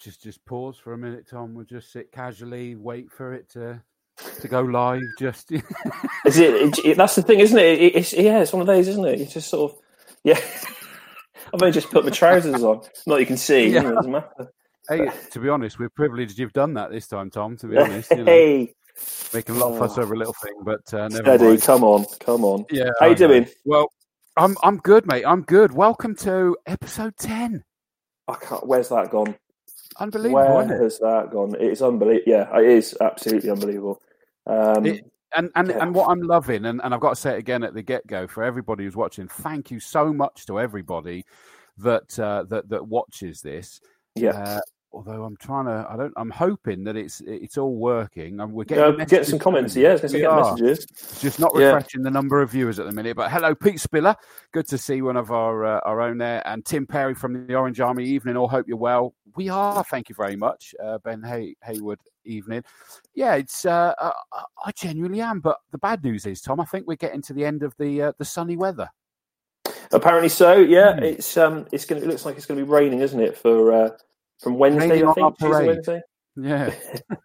just just pause for a minute, Tom. We'll just sit casually, wait for it to to go live. Just is it, it, That's the thing, isn't it? it? It's yeah, it's one of those, isn't it? You just sort of yeah. I've only just put my trousers on. Not you can see. Yeah. You know, doesn't matter. Hey, to be honest, we're privileged you've done that this time, Tom. To be honest, you know, hey, making a lot of fuss over a little thing, but uh, never Steady, mind. come on, come on. Yeah, how you doing? Well, I'm I'm good, mate. I'm good. Welcome to episode ten. I can't. Where's that gone? Unbelievable. Where has that gone? It's unbelievable. Yeah, it is absolutely unbelievable. Um, it, and and, yeah. and what I'm loving, and, and I've got to say it again at the get go for everybody who's watching. Thank you so much to everybody that uh, that that watches this. Yeah. Uh, although I'm trying to, I don't, I'm hoping that it's it's all working, and we're getting yeah, get some comments. Yeah, it's get messages. It's just not refreshing yeah. the number of viewers at the minute. But hello, Pete Spiller. Good to see one of our uh, our own there, and Tim Perry from the Orange Army. Evening, all hope you're well. We are. Thank you very much, uh, Ben Hay- Haywood. Evening. Yeah, it's. Uh, uh I genuinely am. But the bad news is, Tom, I think we're getting to the end of the uh, the sunny weather. Apparently so. Yeah, mm. it's um, it's gonna. It looks like it's going to be raining, isn't it? For uh, from Wednesday, I think. Tuesday, Wednesday. Yeah,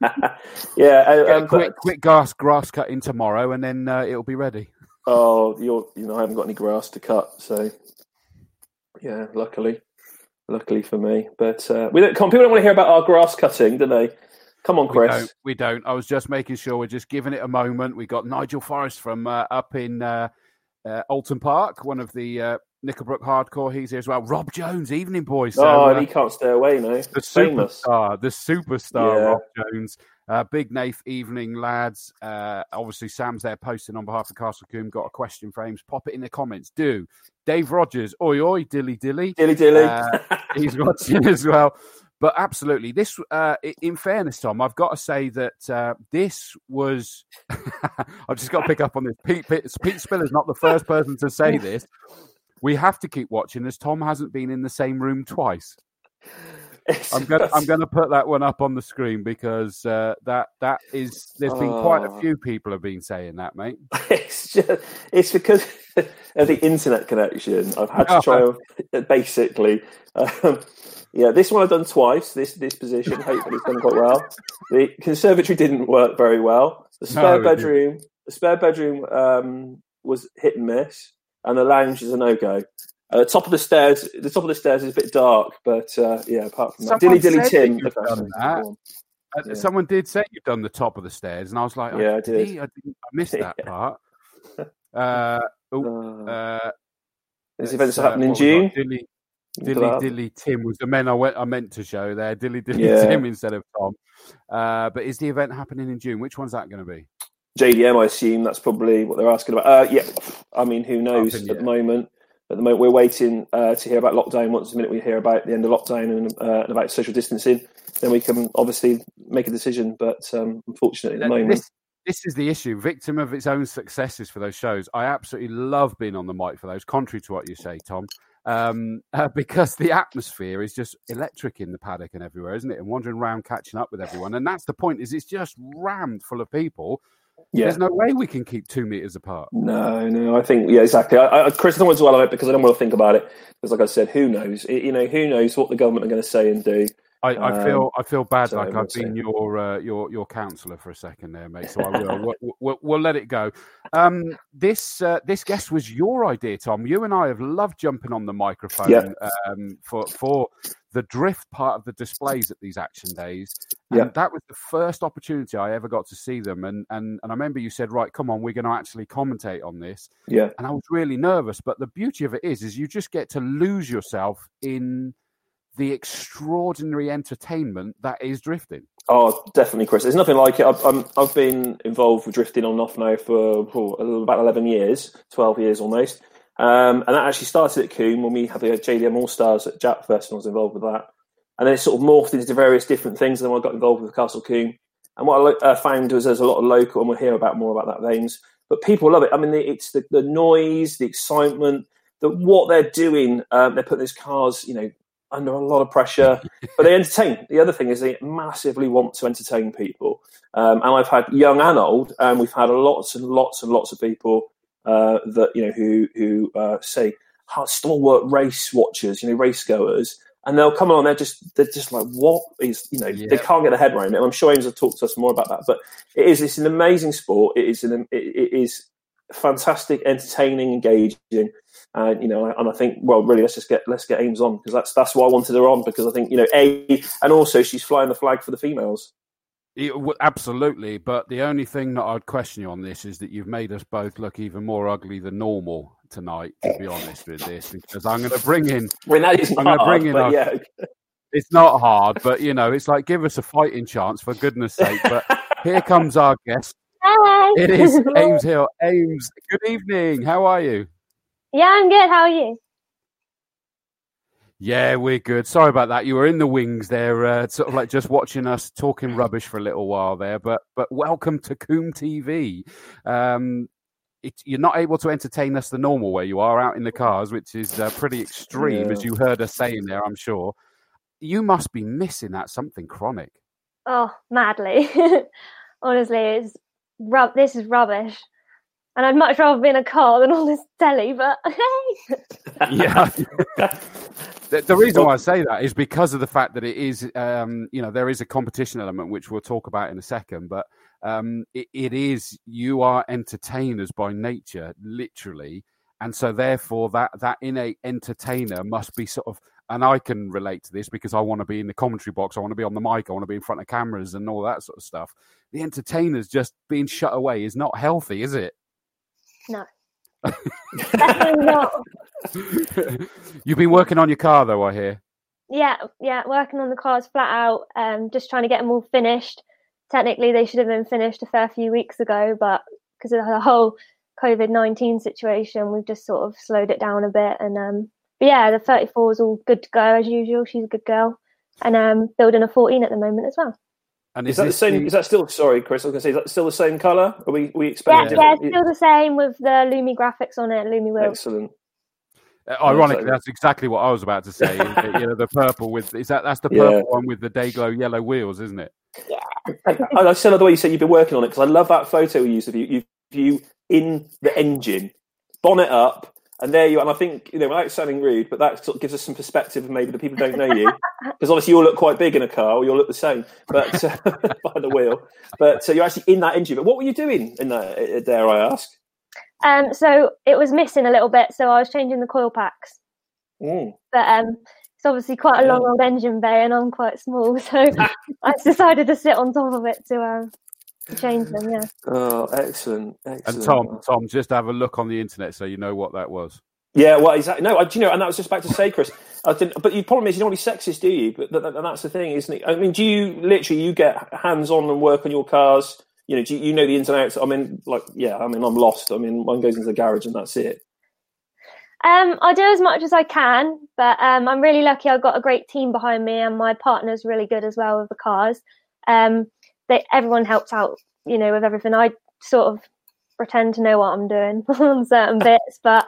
yeah. Um, quick, but, quick grass grass cutting tomorrow, and then uh, it'll be ready. Oh, you're you know I haven't got any grass to cut, so yeah. Luckily, luckily for me, but uh, we don't. Come, people don't want to hear about our grass cutting, do they? Come on, Chris. We don't. We don't. I was just making sure we're just giving it a moment. We got Nigel Forrest from uh, up in uh, uh, Alton Park, one of the uh, Nickelbrook hardcore. He's here as well. Rob Jones, evening boys. So, oh, uh, he can't stay away now. The Famous. superstar, the superstar, yeah. Rob Jones. Uh, Big Nath, evening lads. Uh, obviously, Sam's there posting on behalf of Castle Combe. Got a question for Ames? Pop it in the comments. Do Dave Rogers? Oi oi, dilly dilly, dilly dilly. Uh, he's watching as well. But absolutely, this. Uh, in fairness, Tom, I've got to say that uh, this was. I've just got to pick up on this. Pete, Pete, Pete Spiller's not the first person to say this. We have to keep watching as Tom hasn't been in the same room twice. I'm gonna I'm gonna put that one up on the screen because uh, that that is there's been oh. quite a oh. few people have been saying that, mate. It's just it's because of the internet connection. I've had to try oh. basically. Um, yeah, this one I've done twice. This this position, hopefully, it's done quite well. The conservatory didn't work very well. The spare no, bedroom, the spare bedroom um, was hit and miss, and the lounge is a no go. Uh, the top of the stairs, the top of the stairs is a bit dark, but uh, yeah, apart from that, dilly dilly Tim. That. Uh, yeah. Someone did say you've done the top of the stairs, and I was like, oh, yeah, I did. I, didn't, I missed that part. Uh, oh, uh, This event's happening in June. Dilly, Dilly Dilly Tim was the men I went I meant to show there. Dilly Dilly yeah. Tim instead of Tom. Uh, but is the event happening in June? Which one's that going to be? JDM, I assume that's probably what they're asking about. Uh, yeah, I mean, who knows at the moment? At the moment, we're waiting uh, to hear about lockdown. Once the minute we hear about the end of lockdown and, uh, and about social distancing, then we can obviously make a decision. But um, unfortunately, at the moment. This, this is the issue. Victim of its own successes for those shows. I absolutely love being on the mic for those, contrary to what you say, Tom um, uh, because the atmosphere is just electric in the paddock and everywhere, isn't it? And wandering around catching up with everyone, and that's the point. Is it's just rammed full of people. Yeah. There's no way we can keep two meters apart. No, no, I think yeah, exactly. I, I, Chris, I don't want to dwell on it because I don't want to think about it. Because, like I said, who knows? It, you know, who knows what the government are going to say and do. I, I feel um, I feel bad so like I've been your uh, your your counsellor for a second there, mate. So I will. we'll, we'll, we'll, let it go. Um, this uh, this guest was your idea, Tom. You and I have loved jumping on the microphone yeah. um, for for the drift part of the displays at these action days. And yeah. that was the first opportunity I ever got to see them. And and and I remember you said, right, come on, we're going to actually commentate on this. Yeah. And I was really nervous, but the beauty of it is, is you just get to lose yourself in the extraordinary entertainment that is drifting. Oh, definitely, Chris. There's nothing like it. I've, i have been involved with drifting on and off now for oh, about 11 years, 12 years almost. Um, and that actually started at Combe when we had the JDM All Stars at Japfest, and I was involved with that. And then it sort of morphed into various different things. And then I got involved with Castle Combe. And what I uh, found was there's a lot of local, and we'll hear about more about that veins. But people love it. I mean, it's the, the noise, the excitement, the what they're doing. Um, they're putting these cars, you know, under a lot of pressure, but they entertain. The other thing is they massively want to entertain people. Um, and I've had young and old, and we've had lots and lots and lots of people uh, that you know who who uh, say stalwart race watchers, you know, race goers, and they'll come on. They're just they're just like, what is you know? Yeah. They can't get their head around it. And I'm sure Ames will talk to us more about that. But it is it's an amazing sport. It is an it, it is fantastic, entertaining, engaging. Uh, you know, and I think, well, really, let's just get let's get Ames on because that's that's why I wanted her on because I think you know, a and also she's flying the flag for the females. Yeah, w- absolutely, but the only thing that I'd question you on this is that you've made us both look even more ugly than normal tonight. To be honest with this, because I'm going to bring in. I mean, that isn't I'm gonna hard, bring in but our- yeah. It's not hard, but you know, it's like give us a fighting chance for goodness sake. But here comes our guest. Hi. It is Ames Hill. Ames, good evening. How are you? Yeah, I'm good. How are you? Yeah, we're good. Sorry about that. You were in the wings there, uh, sort of like just watching us talking rubbish for a little while there. But but welcome to Combe TV. Um, it, you're not able to entertain us the normal way. You are out in the cars, which is uh, pretty extreme, as you heard us saying there. I'm sure. You must be missing that something chronic. Oh, madly. Honestly, it's rub. This is rubbish, and I'd much rather be in a car than on this telly. But hey, yeah. The, the reason why I say that is because of the fact that it is, um, you know, there is a competition element which we'll talk about in a second, but um, it, it is you are entertainers by nature, literally, and so therefore that that innate entertainer must be sort of. And I can relate to this because I want to be in the commentary box. I want to be on the mic. I want to be in front of cameras and all that sort of stuff. The entertainers just being shut away is not healthy, is it? No. Definitely not. You've been working on your car, though. I hear. Yeah, yeah. Working on the cars flat out. Um, just trying to get them all finished. Technically, they should have been finished a fair few weeks ago, but because of the whole COVID nineteen situation, we've just sort of slowed it down a bit. And um, but yeah, the thirty four is all good to go as usual. She's a good girl, and um, building a fourteen at the moment as well. And Is that the this same? Is that still? Sorry, Chris. I was going to say, is that still the same colour? Are we we Yeah, expecting? yeah, different- still the same with the Lumi graphics on it, Lumi wheels. Excellent. Uh, Ironically, that's exactly what I was about to say. you know, the purple with is that that's the Yeah. purple one with the Dayglow yellow wheels, isn't it? Yeah, I, I still love the way you said you've been working on it because I love that photo we used of you. You, you in the engine, bonnet up, and there you. are. And I think you know, without sounding rude, but that sort of gives us some perspective of maybe the people don't know you because obviously you all look quite big in a car, or you all look the same, but uh, behind the wheel. But so you're actually in that engine. But what were you doing in that? uh, Dare I ask? Um, so it was missing a little bit, so I was changing the coil packs. Mm. But um, it's obviously quite a long old engine bay, and I'm quite small, so I decided to sit on top of it to um, change them. Yeah. Oh, excellent, excellent. And. Tom, Tom, just have a look on the internet so you know what that was. Yeah, well, exactly. No, I, do you know, and that was just about to say, Chris. I didn't, but the problem is, you don't want to be sexist, do you? But th- th- and that's the thing, isn't it? I mean, do you literally you get hands on and work on your cars? You know, do you, you know the ins and outs? I mean, like, yeah, I mean, I'm lost. I mean, one goes into the garage and that's it. Um, I do as much as I can, but um, I'm really lucky. I've got a great team behind me, and my partner's really good as well with the cars. Um, they, everyone helps out, you know, with everything. I sort of pretend to know what I'm doing on certain bits, but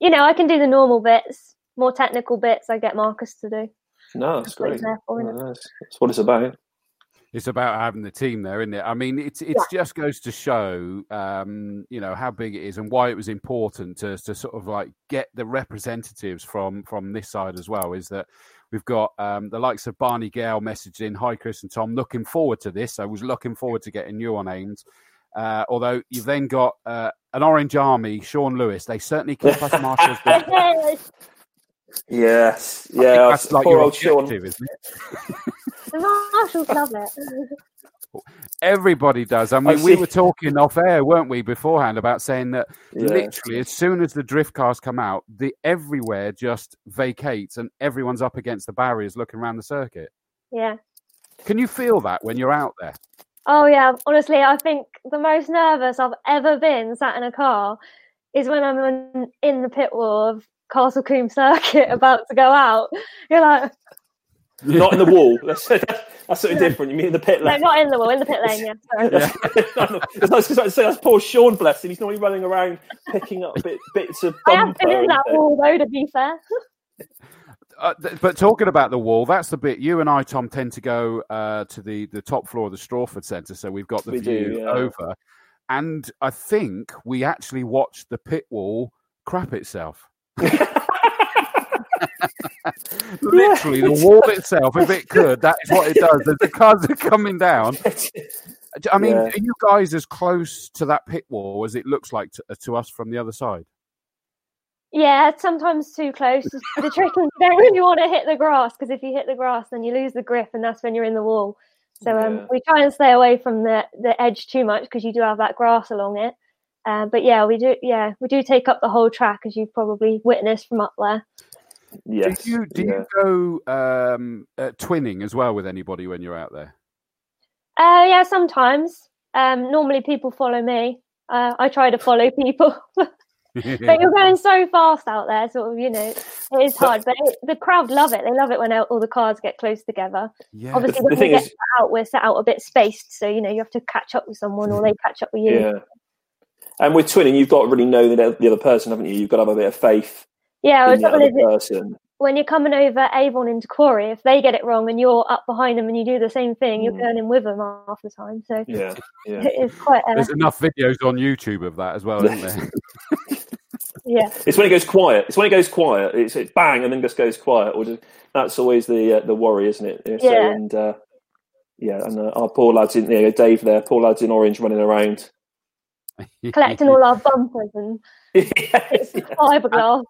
you know, I can do the normal bits. More technical bits, I get Marcus to do. No, that's That's great. for, No, that's, that's what it's about. It's about having the team there, isn't it? I mean, it's it just goes to show, um, you know, how big it is and why it was important to to sort of like get the representatives from from this side as well. Is that we've got um, the likes of Barney Gale messaged in, "Hi Chris and Tom, looking forward to this." I was looking forward to getting you on Ames. Uh, although you've then got uh, an Orange Army, Sean Lewis. They certainly keep us marshals. busy. Yes, yeah. that's like your old Sean. isn't it? the marshals love it. Everybody does. I I mean, we were talking off air, weren't we, beforehand about saying that Yeah. literally as soon as the drift cars come out, the everywhere just vacates and everyone's up against the barriers looking around the circuit. yeah. Can you feel that when you're out there? Oh yeah, honestly, I think the most nervous I've ever been sat in a car is when I'm in, in the pit wall of Castle Combe Circuit about to go out. You're like, Not in the wall. That's, that's something different. You mean in the pit no, lane? not in the wall, in the pit lane. Yeah, sorry. Yeah. It's nice because I say that's poor Sean, bless him. He's normally running around picking up bit, bits of I have been in that things. wall though, to be fair. Uh, th- but talking about the wall, that's the bit you and I, Tom, tend to go uh, to the, the top floor of the Strawford Centre. So we've got the We view do, yeah. over. And I think we actually watched the pit wall crap itself. Literally, the wall itself, if it could, that is what it does. As the cars are coming down. I mean, Yeah. are you guys as close to that pit wall as it looks like to, to us from the other side? Yeah, it's sometimes too close. The trick is you don't really want to hit the grass because if you hit the grass, then you lose the grip, and that's when you're in the wall. So um, Yeah. we try and stay away from the the edge too much because you do have that grass along it. Uh, but yeah, we do. Yeah, we do take up the whole track, as you've probably witnessed from up there. Yes. Do you do yeah. you go um, uh, twinning as well with anybody when you're out there? Uh, yeah, sometimes. Um, normally people follow me. Uh, I try to follow people, but you're going so fast out there. Sort of, you know, it is hard. But it, the crowd love it. They love it when all all the cars get close together. yeah, Obviously, the when we get is- out, we're set out a bit spaced, so you know you have to catch up with someone, or they catch up with you. Yeah. And with twinning, you've got to really know the, the other person, haven't you? You've got to have a bit of faith Yeah, well, in the other person. when you're coming over Avon into Quarry, if they get it wrong and you're up behind them and you do the same thing, you're Mm. going in with them half the time. So Yeah, yeah. it's quite, uh, There's enough videos on YouTube of that as well, isn't there? yeah, It's when it goes quiet. It's when it goes quiet. It's it bang and then just goes quiet. Or just, that's always the uh, the worry, isn't it? So, Yeah. and uh, yeah, and uh, our poor lads in yeah, Dave there, poor lads in orange running around. collecting all our bumpers and yes, yeah. fiberglass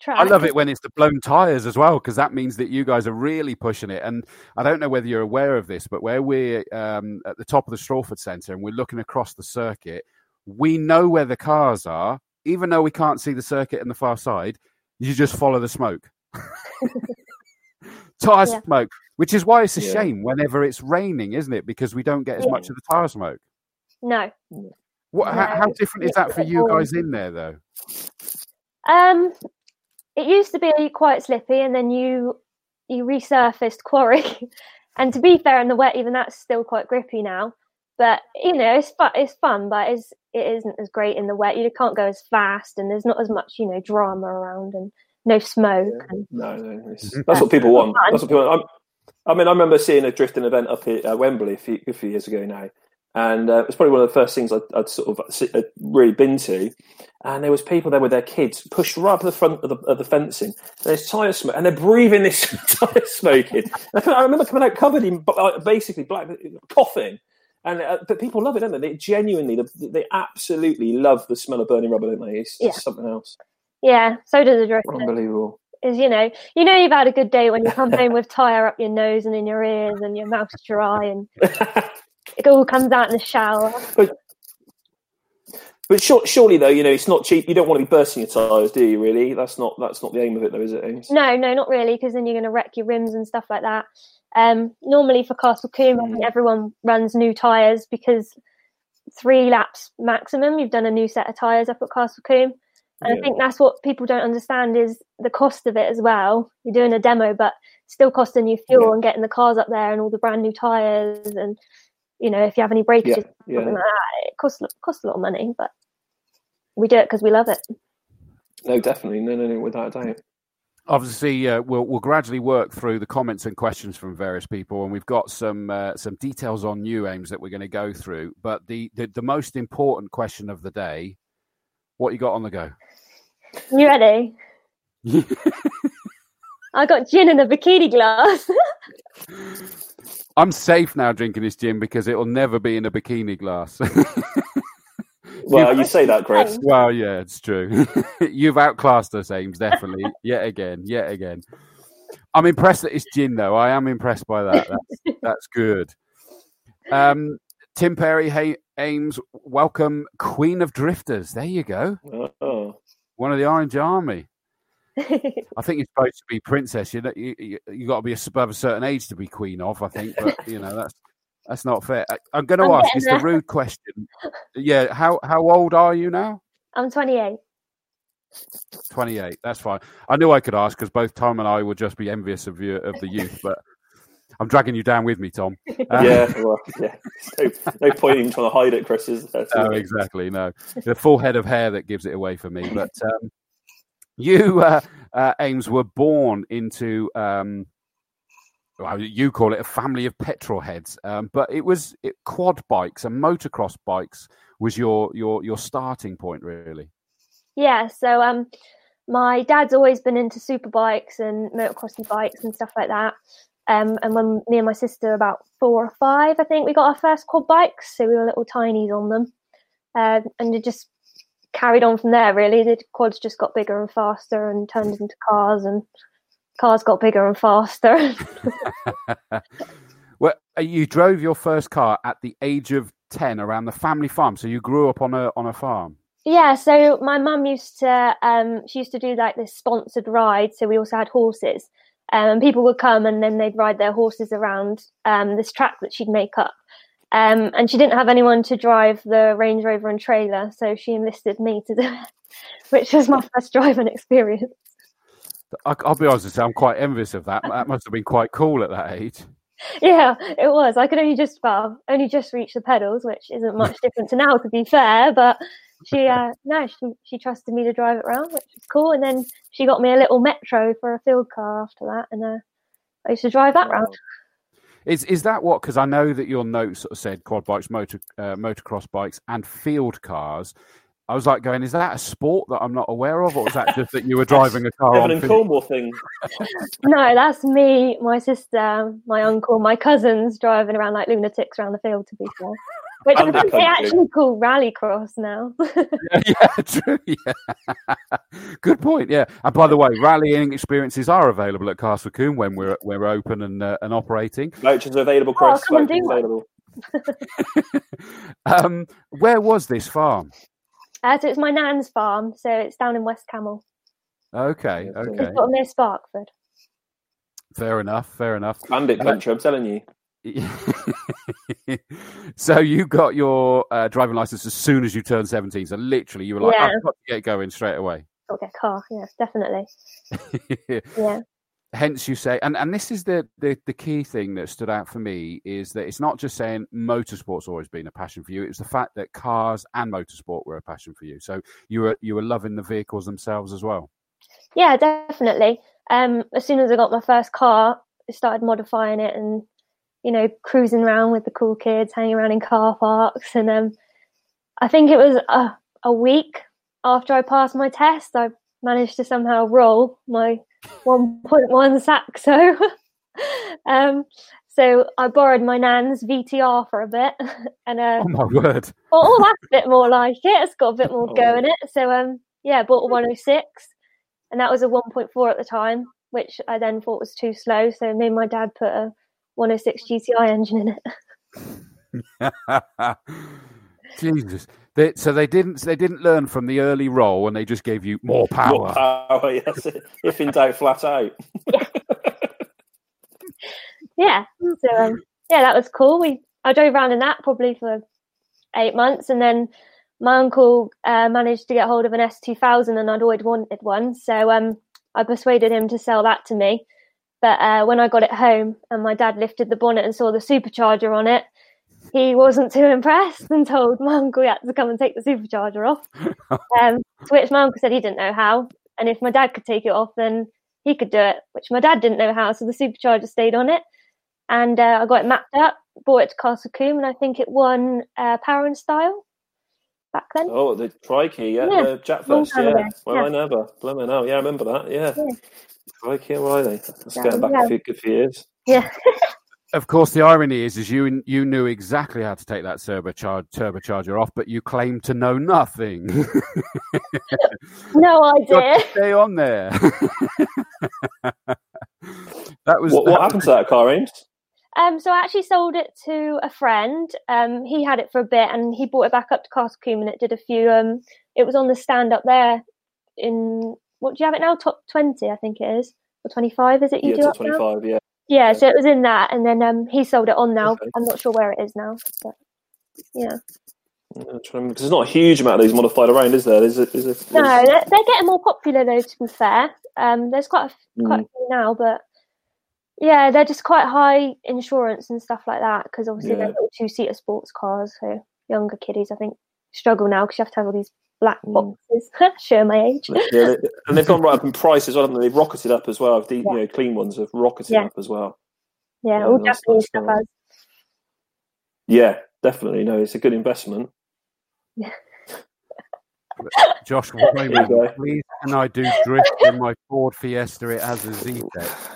track. I love it when it's the blown tires as well because that means that you guys are really pushing it. And I don't know whether you're aware of this, but where we're um, at the top of the Strawford Centre and we're looking across the circuit, we know where the cars are, even though we can't see the circuit on the far side. You just follow the smoke, tire Yeah. smoke, which is why it's a Yeah. shame whenever it's raining, isn't it? Because we don't get as Yeah. much of the tire smoke. No. What, how, No, how different is that for you guys in there, though? Um, it used to be quite slippy, and then you you resurfaced quarry. and to be fair, in the wet, even that's still quite grippy now. But you know, it's fun. It's fun, but it's it isn't as great in the wet. You can't go as fast, and there's not as much you know drama around, and no smoke. And No, no, it's, Mhm. that's what people want. Fun. That's what people. Want. I'm, I mean, I remember seeing a drifting event up here at uh, Wembley a few, a few years ago now, and uh, it was probably one of the first things I'd, I'd sort of I'd really been to. And there was people there with their kids pushed right up the front of the, of the fencing. And there's tire smoke, and they're breathing this tire smoke in. I, can- I remember coming out covered in basically black coughing. And uh, but people love it, don't they? They genuinely, they, they absolutely love the smell of burning rubber, don't they? It's, Yeah. it's something else. yeah, so do the drifters. Unbelievable. Is you know, you know you've had a good day when you come home with tire up your nose and in your ears, and your mouth's dry, and it all comes out in the shower. But sure, surely, though, you know it's not cheap. You don't want to be bursting your tyres, do you? Really, that's not that's not the aim of it, though, is it? Ames? No, no, not really, because then you're going to wreck your rims and stuff like that. Um, normally for Castle Combe, I think Mm. everyone runs new tyres because three laps maximum, you've done a new set of tyres up at Castle Combe. And I think that's what people don't understand is the cost of it as well. You're doing a demo, but still costing you fuel Yeah. and getting the cars up there and all the brand new tyres and you know if you have any breakages, Yeah, something yeah. like that, it costs costs a lot of money, but we do it because we love it. No, definitely, no, no, no, without a doubt. obviously uh, we'll we'll gradually work through the comments and questions from various people and we've got some uh, some details on new aims that we're going to go through but the, the the most important question of the day what you got on the go You ready? I got gin in a bikini glass. i'm safe now drinking this gin because it'll never be in a bikini glass. Well, you say that, Chris. well yeah it's true. You've outclassed us ames definitely. Yet again yet again. I'm impressed that it's gin though. I am impressed by that. That's, that's good. Um tim perry hey ames welcome queen of drifters. There you go. Oh, one of the Orange Army. I think you're supposed to be princess. You know, you, you, you got to be above a certain age to be queen of. I think, but you know that's that's not fair. I, I'm going to ask. getting It's the rude question. Yeah, how how old are you now? I'm 28. 28. That's fine. I knew I could ask because both Tom and I would just be envious of you of the youth, but I'm dragging you down with me, Tom. Uh, yeah, well, yeah. No, no point in trying to hide it, Chris. Is there? No, exactly. No, the full head of hair that gives it away for me. But um, you, uh, uh, Ames, were born into. Um, well, you call it a family of petrol heads, um, but it was it, quad bikes and motocross bikes was your your your starting point, really. Yeah, so um, my dad's always been into super bikes and motocrossy bikes and stuff like that. Um, and when me and my sister about four or five, I think we got our first quad bikes, so we were little tinies on them, uh, and it just carried on from there. Really, the quads just got bigger and faster and turned into cars, and cars got bigger and faster. well, uh, you drove your first car at the age of ten around the family farm, so you grew up on a on a farm. Yeah, so my mum used to um, she used to do like this sponsored ride. So we also had horses, um, and people would come and then they'd ride their horses around um, this track that she'd make up. Um, and she didn't have anyone to drive the Range Rover and trailer, so she enlisted me to do it, which was my first driving experience. I'll be honest, I'm quite envious of that. That must have been quite cool at that age. Yeah, it was. I could only just well, only just reach the pedals, which isn't much different to now, to be fair. But she uh no she she trusted me to drive it around which was cool and then she got me a little metro for a field car after that and uh, i used to drive that round is is that what because i know that your notes sort of said quad bikes motor uh, motocross bikes and field cars I was like going, is that a sport that I'm not aware of, or is that just that you were driving a car on? Cornwall thing. no, that's me, my sister, my uncle, my cousins driving around like lunatics around the field. To be fair, which I think they actually call rallycross now. yeah, yeah, true. Yeah. Good point. Yeah, and by the way, rallying experiences are available at Castle Combe when we're we're open and uh, and operating. Vouchers are available, Chris. Oh, come and do available. um, where was this farm? Uh, so it's my nan's farm, so it's down in West Camel. Okay, okay. It's got near Sparkford. Fair enough. Fair enough. Bandit country, I'm telling you. so you got your uh, driving license as soon as you turned 17. So literally, you were like, yeah. "I've got to get going straight away." Got to get a car. Yes, definitely. yeah. Hence, you say, and, and this is the, the the key thing that stood out for me is that it's not just saying motorsport's always been a passion for you; it's the fact that cars and motorsport were a passion for you. So you were you were loving the vehicles themselves as well. Yeah, definitely. Um, as soon as I got my first car, I started modifying it and you know, cruising around with the cool kids, hanging around in car parks. And um, I think it was a, a week after I passed my test, I managed to somehow roll my 1.1 Saxo. um, so I borrowed my nan's VTR for a bit, and uh, oh my word! Oh, that's a bit more like it. It's got a bit more oh. go in it. So um, yeah, bought a 106, and that was a 1.4 at the time, which I then thought was too slow. So me and my dad put a 106 GTI engine in it. Jesus. They, so they didn't they didn't learn from the early roll and they just gave you more power. More power, yes. if in doubt, flat out. yeah. So um, yeah, that was cool. We I drove around in that probably for eight months, and then my uncle uh, managed to get hold of an S two thousand, and I'd always wanted one. So um, I persuaded him to sell that to me. But uh, when I got it home and my dad lifted the bonnet and saw the supercharger on it, he wasn't too impressed and told my uncle he had to come and take the supercharger off. Um, to which my uncle said he didn't know how. And if my dad could take it off, then he could do it, which my dad didn't know how. So the supercharger stayed on it. And uh, I got it mapped up, brought it to Castle Combe, and I think it won uh, Power and Style back then. Oh, the Crikey, yeah, yeah. the Japfest, yeah. Well, yeah. I never. Blimey, no, yeah, I remember that, yeah. yeah. Crikey, why they? That's going back yeah. a few good few years. Yeah. of course, the irony is, is you you knew exactly how to take that turbocharger turbocharger off, but you claim to know nothing. no idea. Stay on there. that was what, what happened to that car, Ames? Um, so I actually sold it to a friend. Um, he had it for a bit, and he brought it back up to Castle Combe, and it did a few. Um, it was on the stand up there in what do you have it now? Top twenty, I think it is, or twenty five. Is it you yeah, do top twenty five? Yeah. Yeah, so it was in that, and then um, he sold it on now. Okay. I'm not sure where it is now, but yeah. Because there's not a huge amount of these modified around, is there? There's a, there's a, there's... No, they're, they're, getting more popular though. To be fair, um, there's quite a, quite mm. a few now, but yeah, they're just quite high insurance and stuff like that. Because obviously yeah. they're two seater sports cars, so younger kiddies I think struggle now because you have to have all these black mm. boxes. Show my age. yeah, and they've gone right up in price as well, haven't they? They've rocketed up as well. The yeah. you know, clean ones have rocketed yeah. up as well. Yeah, yeah all Japanese stuff has. Yeah, definitely. No, it's a good investment. Yeah. Josh Wyman, please can I do drift in my Ford Fiesta? It has a Zetec.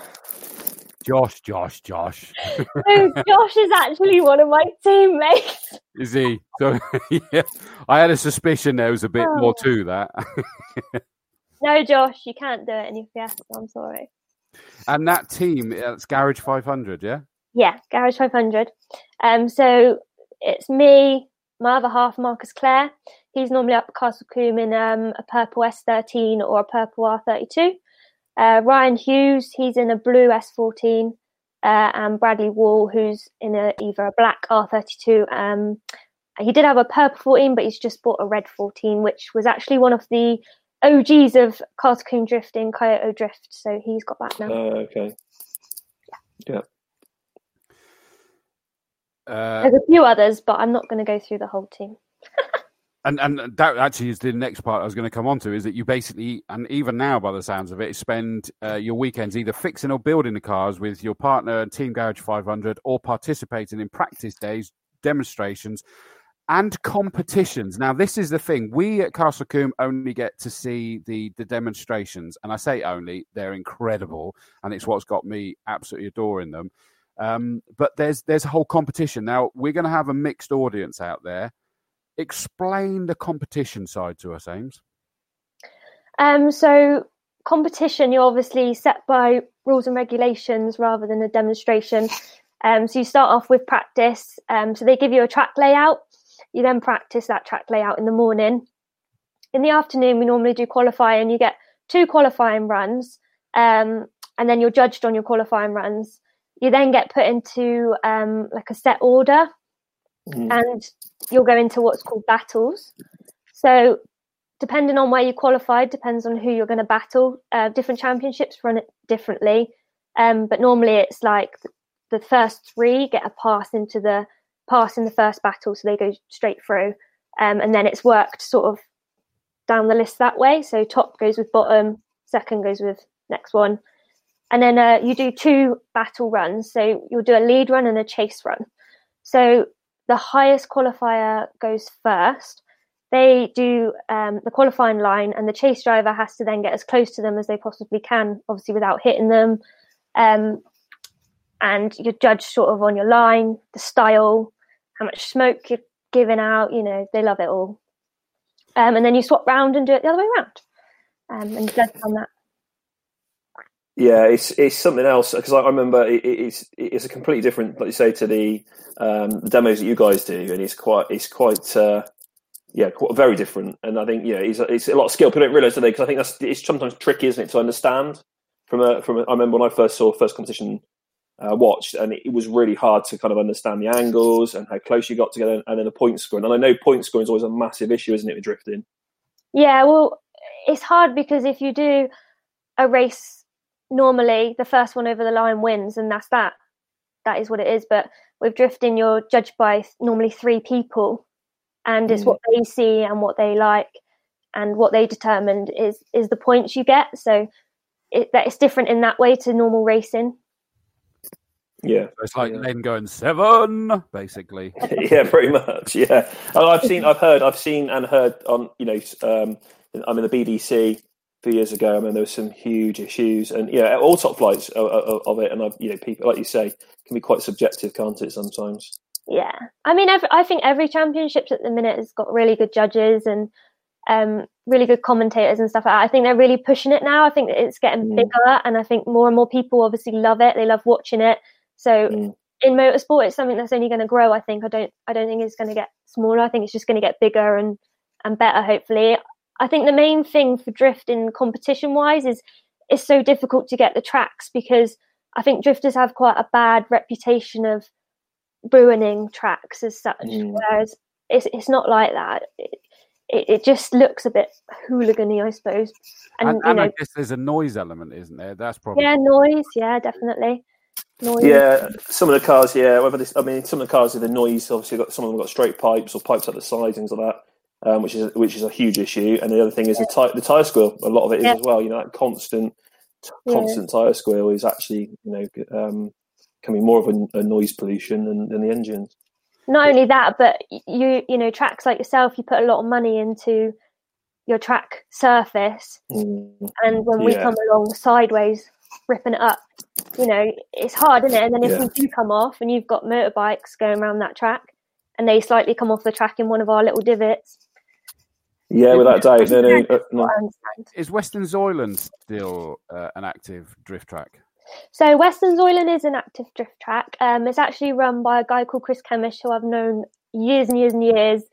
Josh, Josh, Josh. Josh is actually one of my teammates. Is he? So yeah, I had a suspicion there was a bit oh. more to that. no, Josh, you can't do it in your Fiesta. I'm sorry. And that team, it's Garage 500, yeah. Yeah, Garage 500. Um, so it's me, my other half, Marcus Clare. He's normally up at Castle Combe in um, a purple S13 or a purple R32. Uh, Ryan Hughes, he's in a blue S14. Uh, and Bradley Wall, who's in a, either a black R32. Um, he did have a purple 14, but he's just bought a red 14, which was actually one of the OGs of Castle Combe drifting, Kyoto Drift. So he's got that now. Uh, okay. Yeah. yeah. Uh, There's a few others, but I'm not going to go through the whole team. and and that actually is the next part I was going to come on to is that you basically and even now by the sounds of it spend uh, your weekends either fixing or building the cars with your partner and Team Garage 500 or participating in practice days, demonstrations, and competitions. Now this is the thing: we at Castle Combe only get to see the the demonstrations, and I say only; they're incredible, and it's what's got me absolutely adoring them. Um, but there's there's a whole competition now. We're going to have a mixed audience out there. Explain the competition side to us, Ames. Um, so competition, you're obviously set by rules and regulations rather than a demonstration. Um, so you start off with practice. Um, so they give you a track layout. You then practice that track layout in the morning. In the afternoon, we normally do qualifying. You get two qualifying runs, um, and then you're judged on your qualifying runs you then get put into um, like a set order mm. and you'll go into what's called battles so depending on where you qualified depends on who you're going to battle uh, different championships run it differently um, but normally it's like the first three get a pass into the pass in the first battle so they go straight through um, and then it's worked sort of down the list that way so top goes with bottom second goes with next one and then uh, you do two battle runs. So you'll do a lead run and a chase run. So the highest qualifier goes first. They do um, the qualifying line, and the chase driver has to then get as close to them as they possibly can, obviously without hitting them. Um, and you're judged sort of on your line, the style, how much smoke you're giving out. You know, they love it all. Um, and then you swap round and do it the other way around, um, and judge on that. Yeah, it's it's something else because I remember it, it's it's a completely different, like you say, to the um, the demos that you guys do, and it's quite it's quite uh, yeah, quite, very different. And I think yeah, it's, it's a lot of skill. People don't realize today because I think that's it's sometimes tricky, isn't it, to understand from a from a, I remember when I first saw first competition uh, watched, and it, it, was really hard to kind of understand the angles and how close you got together, and then the point scoring. And I know point scoring is always a massive issue, isn't it, with drifting? Yeah, well, it's hard because if you do a race normally the first one over the line wins, and that's that. That is what it is. But with drifting, you're judged by normally three people, and it's mm. what they see and what they like, and what they determined is is the points you get. So it, that it's different in that way to normal racing. Yeah, so it's like yeah. then going seven, basically. yeah, pretty much. Yeah, oh, I've seen, I've heard, I've seen and heard on you know, um, I'm in the BDC few years ago. I mean, there were some huge issues, and yeah, all top flights of, of, of it. And I've, you know, people like you say can be quite subjective, can't it? Sometimes. Yeah, I mean, every, I think every championships at the minute has got really good judges and um, really good commentators and stuff. I think they're really pushing it now. I think it's getting mm. bigger, and I think more and more people obviously love it. They love watching it. So. Mm. In motorsport, it's something that's only going to grow. I think. I don't. I don't think it's going to get smaller. I think it's just going to get bigger and and better. Hopefully, I think the main thing for drifting competition wise is it's so difficult to get the tracks because I think drifters have quite a bad reputation of ruining tracks as such. Mm. Whereas it's it's not like that. It, it, it, just looks a bit hooligany, I suppose. And, and, and know, I guess there's a noise element, isn't there? That's probably yeah, noise. Yeah, definitely. Noise. Yeah, some of the cars, yeah. Whether this, I mean, some of the cars with the noise, obviously, got some of them got straight pipes or pipes at the sides, things like that um, which is which is a huge issue. And the other thing is the tire, the tire squeal. A lot of it is yeah. as well. You know, that constant constant yeah. tire squeal is actually you know um, becoming more of a, a noise pollution than, than the engines. Not only that, but you you know tracks like yourself, you put a lot of money into your track surface, Mm. and when we Yeah. come along sideways, ripping it up, you know, it's hard, isn't it? And then if Yeah. we do come off, and you've got motorbikes going around that track, and they slightly come off the track in one of our little divots, Yeah, without doubt. No, no, uh, no. Is Westonzoyland still uh, an active drift track? So Westonzoyland is an active drift track. Um, it's actually run by a guy called Chris Kemish, who I've known years and years and years.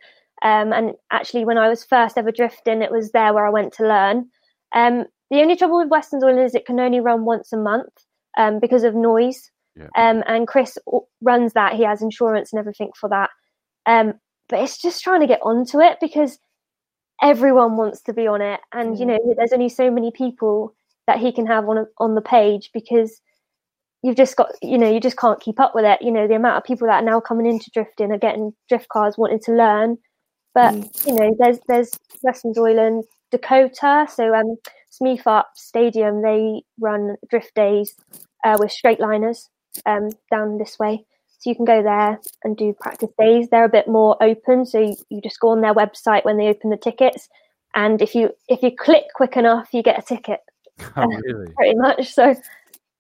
Um, and actually, when I was first ever drifting, it was there where I went to learn. Um, the only trouble with Westonzoyland is it can only run once a month um, because of noise. Yeah. Um, and Chris o- runs that; he has insurance and everything for that. Um, but it's just trying to get onto it because everyone wants to be on it, and you know, there's only so many people that he can have on a, on the page because you've just got you know you just can't keep up with it. You know the amount of people that are now coming into drifting are getting drift cars wanting to learn. But Mm. you know there's there's Westonzoyland, dakota. So um Smeeth stadium they run drift days uh, with straight liners um down this way so you can go there and do practice days they're a bit more open so you, you just go on their website when they open the tickets and if you if you click quick enough you get a ticket Oh, really? pretty much. So,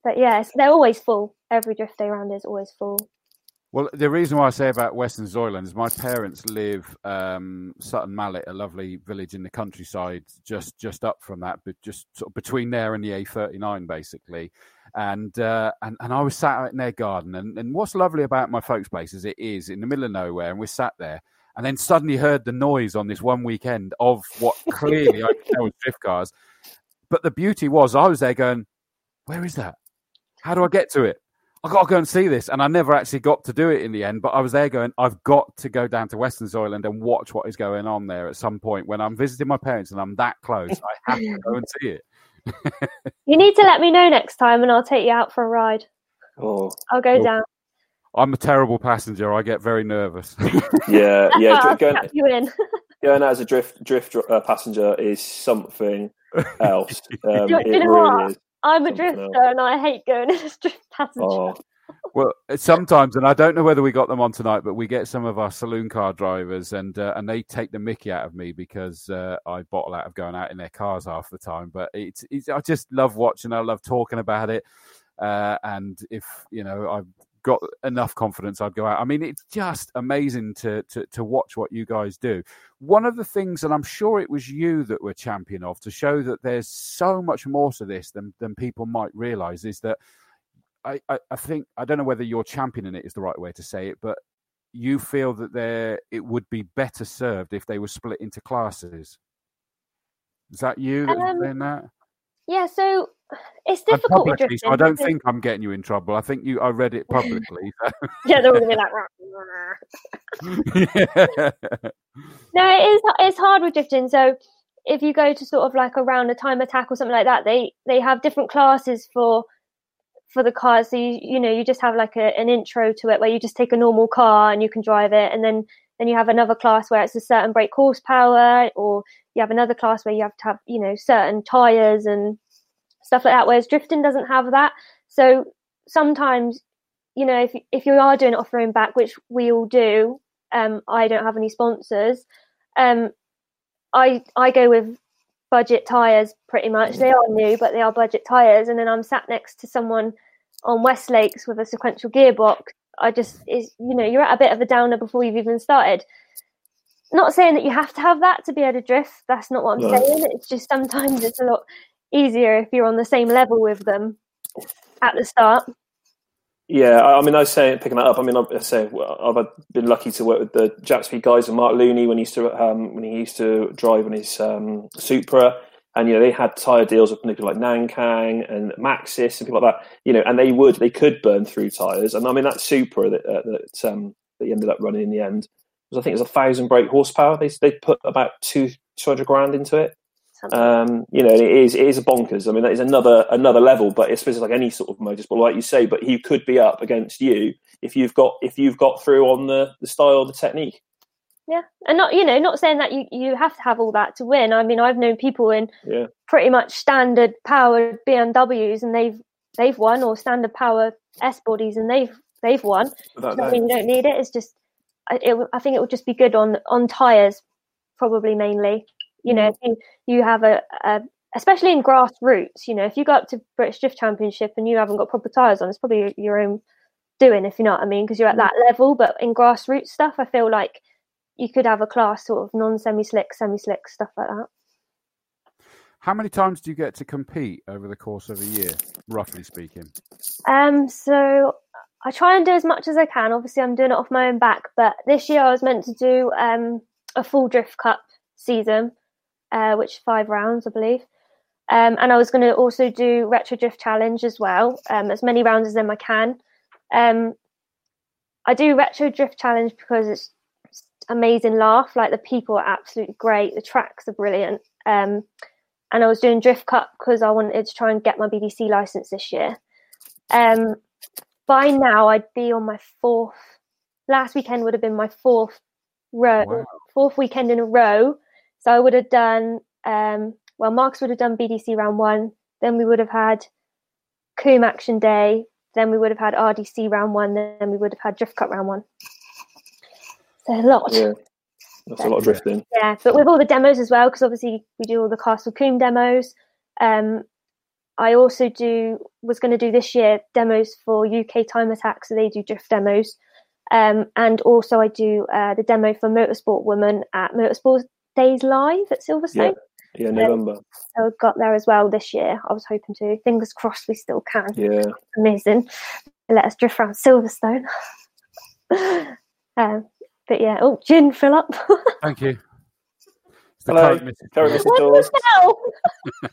but yes, they're always full. Every drift day round is always full. Well, the reason why I say about Westonzoyland is my parents live um, Sutton Mallet, a lovely village in the countryside, just just up from that, but just sort of between there and the A39, basically. And uh, and and I was sat out in their garden, and, and what's lovely about my folks' place is it is in the middle of nowhere, and we sat there, and then suddenly heard the noise on this one weekend of what clearly I could tell was drift cars. But the beauty was, I was there going, "Where is that? How do I get to it?" I got to go and see this. And I never actually got to do it in the end, but I was there going, I've got to go down to Westonzoyland and watch what is going on there at some point when I'm visiting my parents and I'm that close. I have to go and see it. You need to let me know next time, and I'll take you out for a ride. Oh, I'll go Well, down. I'm a terrible passenger. I get very nervous. yeah, yeah. I'll Going, you in. going out as a drift drift uh, passenger is something else. Um, Do- it you know really what? is. I'm a drifter, and I hate going as a drift passenger. Oh, well, sometimes, and I don't know whether we got them on tonight, but we get some of our saloon car drivers, and uh, and they take the Mickey out of me because uh, I bottle out of going out in their cars half the time. But it's, it's I just love watching. I love talking about it, uh, and if you know I've got enough confidence, I'd go out. I mean, it's just amazing to to to watch what you guys do. One of the things, and I'm sure it was you that were champion of, to show that there's so much more to this than than people might realize, is that. I, I, I think I don't know whether you're championing it is the right way to say it, but you feel that there it would be better served if they were split into classes. Is that you that's Um, saying that? Yeah, so it's difficult with publicly, drifting. so I don't because- think I'm getting you in trouble. I think you I read it publicly. so- Yeah, they're all gonna be like. Yeah. No, it is. It's hard with drifting. So if you go to sort of like around a time attack or something like that, they they have different classes for for the cars. So you you know you just have like a, an intro to it where you just take a normal car and you can drive it, and then then you have another class where it's a certain brake horsepower, or you have another class where you have to have you know certain tires and stuff like that. Whereas drifting doesn't have that. So sometimes you know if if you are doing off road back, which we all do, um, I don't have any sponsors. Um, I I go with budget tires pretty much. They are new, but they are budget tires. And then I'm sat next to someone on West Lakes with a sequential gearbox. I just is you know you're at a bit of a downer before you've even started. Not saying that you have to have that to be able to drift. That's not what I'm No. saying. It's just sometimes it's a lot easier if you're on the same level with them at the start. Yeah, I I mean, I saying, picking that up. I mean, I say I've been lucky to work with the Jap Speed guys and Mark Looney when he used to um, when he used to drive on his um, Supra, and you know they had tire deals with people like Nankang and Maxxis and people like that. You know, and they would they could burn through tires, and I mean that Supra that uh, that um, that he ended up running in the end was I think it was a thousand brake horsepower. They they put about two two hundred grand into it. Um, you know, it is it is a bonkers. I mean, that is another another level. But I it's like any sort of motorsport, like you say. But he could be up against you if you've got if you've got through on the the style, the technique. Yeah, and not you know not saying that you you have to have all that to win. I mean, I've known people in Yeah, pretty much standard powered BMWs and they've they've won, or standard power S bodies and they've they've won. without Doesn't mean you don't need it. It's just it, I think it would just be good on on tires, probably mainly. You know, if you you have a, a especially in grassroots, you know, if you go up to British Drift Championship and you haven't got proper tyres on, it's probably your own doing, if you know what I mean, because you're at that level. But in grassroots stuff, I feel like you could have a class sort of non semi slick, semi slick stuff like that. How many times do you get to compete over the course of a year, roughly speaking? Um, so I try and do as much as I can. Obviously, I'm doing it off my own back, but this year I was meant to do um, a full drift cup season, uh, which five rounds, I believe. Um, and I was going to also do retro drift challenge as well, um, as many rounds as them I can. Um, I do retro drift challenge because it's amazing laugh. Like the people are absolutely great, the tracks are brilliant. Um, and I was doing drift cup because I wanted to try and get my BDC license this year. Um, by now, I'd be on my fourth. Last weekend would have been my fourth row, Wow. fourth weekend in a row. So I would have done. Um, well, Marks would have done BDC round one. Then we would have had Combe Action Day. Then we would have had RDC round one. Then we would have had Drift Cup round one. So a lot. Yeah, that's a lot of drifting. Yeah, but with all the demos as well, because obviously we do all the Castle Combe demos. Um, I also do was going to do this year demos for UK Time Attack, so they do drift demos, um, and also I do uh, the demo for Motorsport Woman at Motorsport Days Live at Silverstone. Yeah, November. So I got there as well this year. I was hoping to. Fingers crossed, we still can. Yeah, Amazing. Let us drift around Silverstone. um, but yeah, oh, gin, fill up. Thank you. It's the Hello. Coke Mrs. Carry Dawes.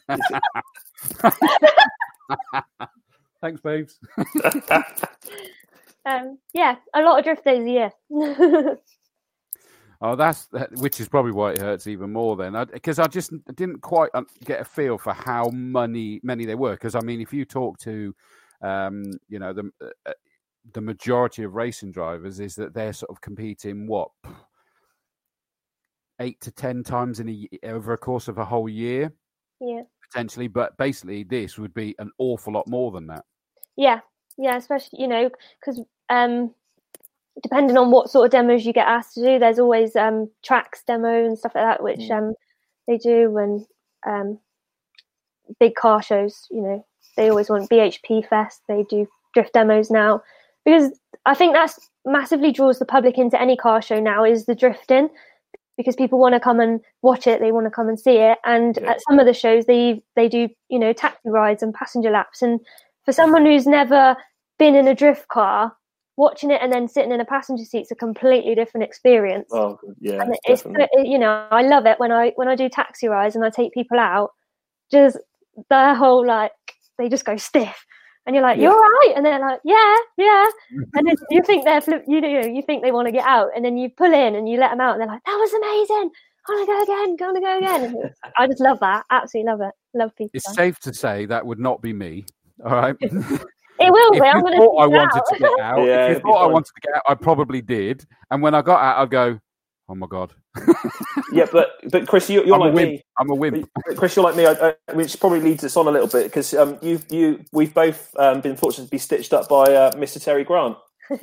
Mrs. Dawes. Thanks, babes. um, yeah, a lot of drift days a year. Oh, that's that, which is probably why it hurts even more then, because I, just didn't quite get a feel for how many many there were. Because I mean, if you talk to, um, you know, the uh, the majority of racing drivers is that they're sort of competing what eight to ten times in a over a course of a whole year yeah. potentially, but basically this would be an awful lot more than that. Yeah, yeah, especially you know because um, depending on what sort of demos you get asked to do, there's always um, tracks demo and stuff like that, which Mm. um, they do and um, big car shows. You know, they always want BHP Fest. They do drift demos now because I think that's massively draws the public into any car show now is the drifting because people want to come and watch it they want to come and see it and Yeah. at some of the shows they they do you know taxi rides and passenger laps and for someone who's never been in a drift car watching it and then sitting in a passenger seat's a completely different experience Oh, yeah, and it's definitely. you know i love it when i when i do taxi rides and i take people out just their whole like they just go stiff and you're like Yeah. you're right and they're like yeah yeah and then you think they're flip, you know you think they want to get out and then you pull in and you let them out and they're like that was amazing I want to go again go to go again i just love that absolutely love it love people It's safe to say that would not be me. All right. if it will you be i'm going thought I to wanted to get out, Yeah, if you thought I wanted to get out, I probably did. And when I got out, I'd go, "Oh my god, yeah, but but Chris, you, you're I'm like me. I'm a wimp." Chris, you're like me, I, I, which probably leads us on a little bit because um, you you we've both um, been fortunate to be stitched up by uh, Mr. Terry Grant.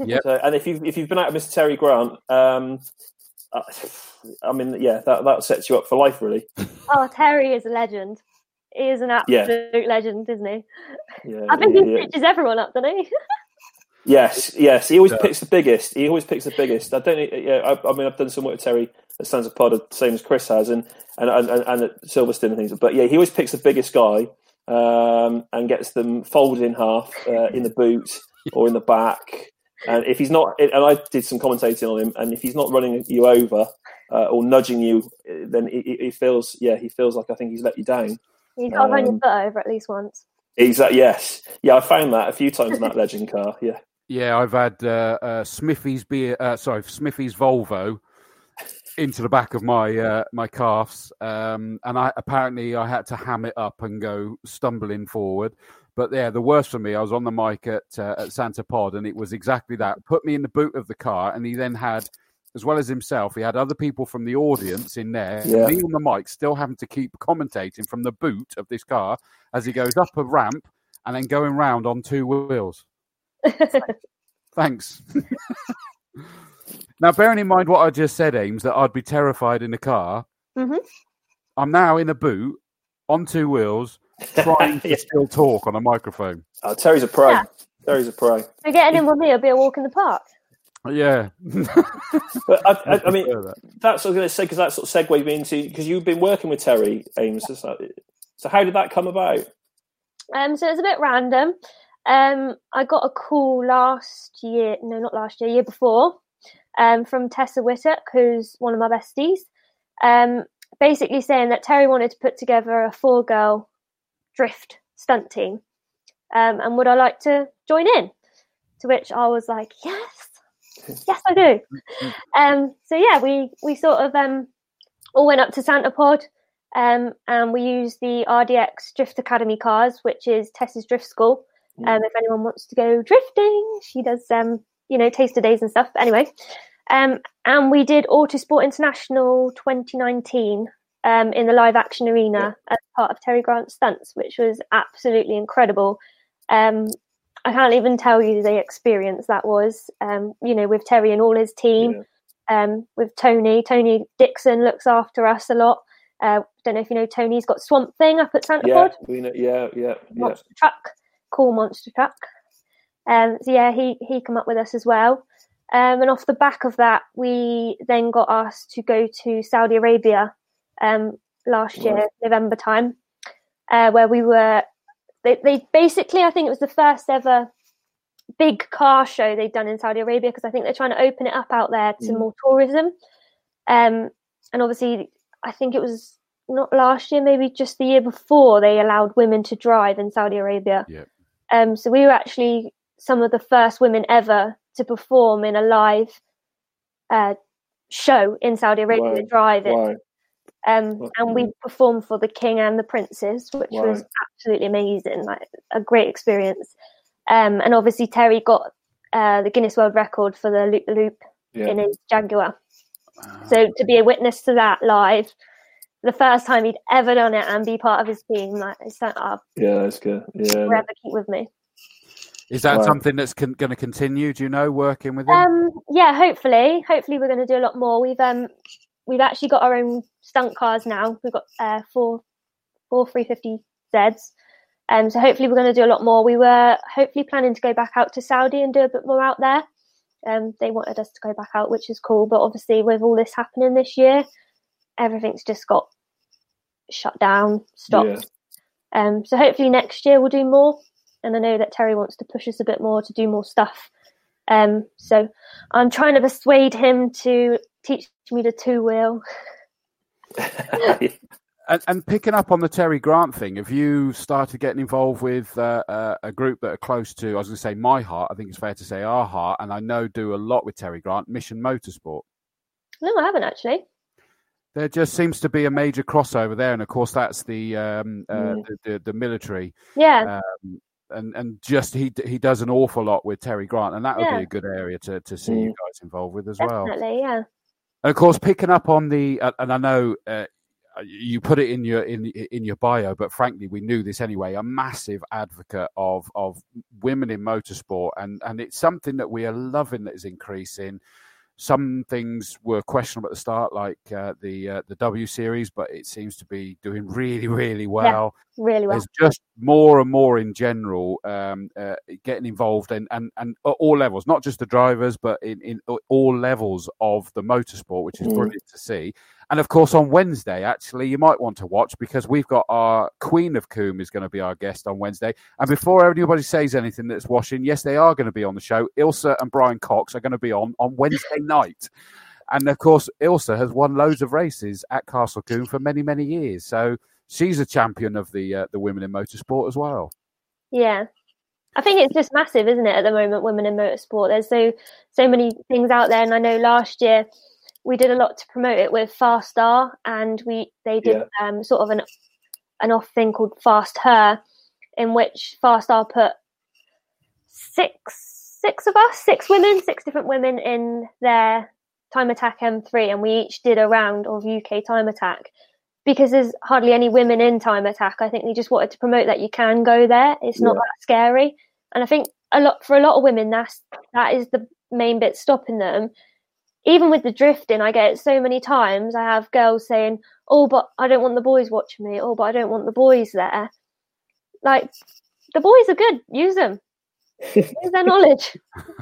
Yep. So, and if you if you've been out with Mr. Terry Grant, um, uh, I mean, yeah, that that sets you up for life, really. oh terry is a legend he is an Yeah. absolute legend isn't he Yeah, i think yeah, he yeah. stitches everyone up doesn't he Yes, yes. He always Yeah. picks the biggest. He always picks the biggest. I don't. Yeah, I, I mean, I've done some work with Terry at Santa Pod, the same as Chris has, and and and, and at Silverstone and things. But yeah, he always picks the biggest guy um, and gets them folded in half uh, in the boot or in the back. And if he's not, and I did some commentating on him, and if he's not running you over uh, or nudging you, uh, then he, he- he feels, yeah, he feels like I think he's let you down. You've got to run your Um, foot over at least once. Exactly. Yes. Yeah, I found that a few times in that legend car. Yeah. Yeah, I've had uh, uh, Smithy's beer. Uh, sorry, Smithy's Volvo into the back of my uh, my calves, um, and I apparently I had to ham it up and go stumbling forward. But yeah, the worst for me, I was on the mic at uh, at Santa Pod, and it was exactly that. Put me in the boot of the car, and he then had, as well as himself, he had other people from the audience in there. Yeah. Me on the mic, still having to keep commentating from the boot of this car as he goes up a ramp and then going round on two wheels. Thanks. now, bearing in mind what I just said, Ames, that I'd be terrified in the car. Mhm. I'm now in a boot on two wheels, trying to Yeah. still talk on a microphone. Oh, Terry's a pro. Yeah. Terry's a pro. So getting in with me will be a walk in the park. Yeah, But I, I, I mean, that's what I was going to say because that sort of segued me into because you've been working with Terry Ames. So, so how did that come about? Um, so was a bit random. Um, I got a call last year, no, not last year, year before, um, from Tessa Whittock, who's one of my besties, um, basically saying that Terry wanted to put together a four girl drift stunt team. Um, and would I like to join in? To which I was like, yes, yes, I do. Um, so yeah, we, we sort of um, all went up to Santa Pod um, and we used the RDX Drift Academy cars, which is Tessa's drift school. Um, if anyone wants to go drifting, she does, um, you know, taster days and stuff. But anyway, um, and we did Autosport International 2019 um, in the live action arena as part of Terry Grant Stunts, which was absolutely incredible. I can't even tell you the experience that was. Um, you know, with Terry and all his team, um, with Tony. Tony Dixon looks after us a lot. Uh, don't know if you know Tony's got Swamp Thing up at Santa Yeah, Pod we know, yeah, yeah, yeah. monster truck, cool monster truck. Um, so yeah, he he come up with us as well. Um, and off the back of that, we then got asked to go to Saudi Arabia um, last year, Right. November time, uh, where we were. They, they basically, I think it was the first ever big car show they've done in Saudi Arabia because I think they're trying to open it up out there to Mm. more tourism. Um, and obviously, I think it was not last year, maybe just the year before, they allowed women to drive in Saudi Arabia. Yep. Um, so we were actually some of the first women ever to perform in a live uh, show in Saudi Arabia Wow. driving. Why? Um, and we performed for the king and the princes, which was absolutely amazing, like a great experience. Um, and obviously Terry got uh, the Guinness World Record for the loop the loop in his Jaguar. Ah, So to be a witness to that live, the first time he'd ever done it and be part of his team, like it's like, oh, Yeah, that's good. Yeah. forever keep with me. Is that Wow. something that's con- going to continue? Do you know working with him? Um, yeah, hopefully, hopefully we're going to do a lot more. We've um, we've actually got our own stunt cars now. We've got uh, four, four 350 Zs. Um, so hopefully we're going to do a lot more. We were hopefully planning to go back out to Saudi and do a bit more out there. Um, they wanted us to go back out, which is cool. But obviously, with all this happening this year, everything's just got shut down, stopped. Yeah. Um, so hopefully next year we'll do more. And I know that Terry wants to push us a bit more to do more stuff. Um, so I'm trying to persuade him to teach me the two wheel. And, and picking up on the Terry Grant thing, have you started getting involved with uh, uh, a group that are close to, I was going to say my heart, I think it's fair to say our heart, and I know do a lot with Terry Grant, Mission Motorsport. No, I haven't actually. There just seems to be a major crossover there, and of course that's the um, uh, Mm. the, the, the military, Yeah, um, and and just he he does an awful lot with Terry Grant, and that would Yeah. be a good area to to see you Mm. guys involved with as well. definitely. Yeah, And of course, picking up on the, uh, and I know uh, you put it in your in in your bio, but frankly, we knew this anyway. A massive advocate of of women in motorsport, and and it's something that we are loving that is increasing. Some things were questionable at the start, like uh, the uh, the W series, but it seems to be doing really, really well really well. there's just more and more in general um, uh, getting involved and, and, and at all levels, not just the drivers, but in, in all levels of the motorsport, which is Mm. brilliant to see. And of course, on Wednesday, actually, you might want to watch because we've got our Queen of Combe is going to be our guest on Wednesday. And before anybody says anything that's washing, yes, they are going to be on the show. Ilsa and Brian Cox are going to be on on Wednesday night. And of course, Ilsa has won loads of races at Castle Combe for many, many years. So she's a champion of the uh, the women in motorsport as well. Yeah. I think it's just massive, isn't it, at the moment, women in motorsport. There's so so many things out there. And I know last year we did a lot to promote it with Fast Star and we they did um, sort of an an off thing called Fast Her, in which Fast Star put six six of us, six women, six different women in their time attack M3 and we each did a round of UK time attack because there's hardly any women in time attack. I think they just wanted to promote that you can go there. It's not Yeah. that scary. And I think a lot for a lot of women that's that is the main bit stopping them even with the drifting, I get it so many times. I have girls saying, "Oh, but I don't want the boys watching me." Oh, but I don't want the boys there. Like the boys are good. Use them. Use their knowledge.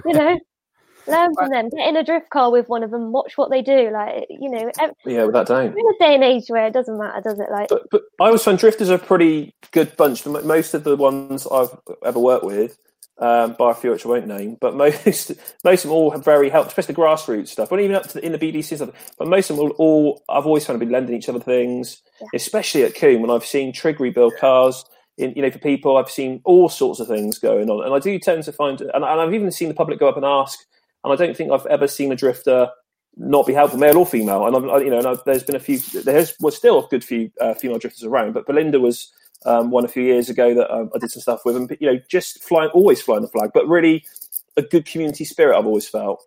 You know, learn from them. Get in a drift car with one of them. Watch what they do. Like you know. Yeah, without doubt. In a day and age where it doesn't matter, does it? Like, but, but I always find drifters are a pretty good bunch. Most of the ones I've ever worked with um, by a few which I won't name, but most most of them all have very helped, especially the grassroots stuff. But even up to the, in the BDC stuff, but most of them all, all I've always found to be lending each other things, yeah. especially at Combe when I've seen Trig rebuild cars. In, you know, for people, I've seen all sorts of things going on, and I do tend to find, and, and I've even seen the public go up and ask, and I don't think I've ever seen a drifter not be helpful, male or female. And I've, you know, and I've, there's been a few. There's was still a good few uh, female drifters around, but Belinda was um, one a few years ago that um, I did some stuff with, and you know, just flying, always flying the flag, but really a good community spirit. I've always felt.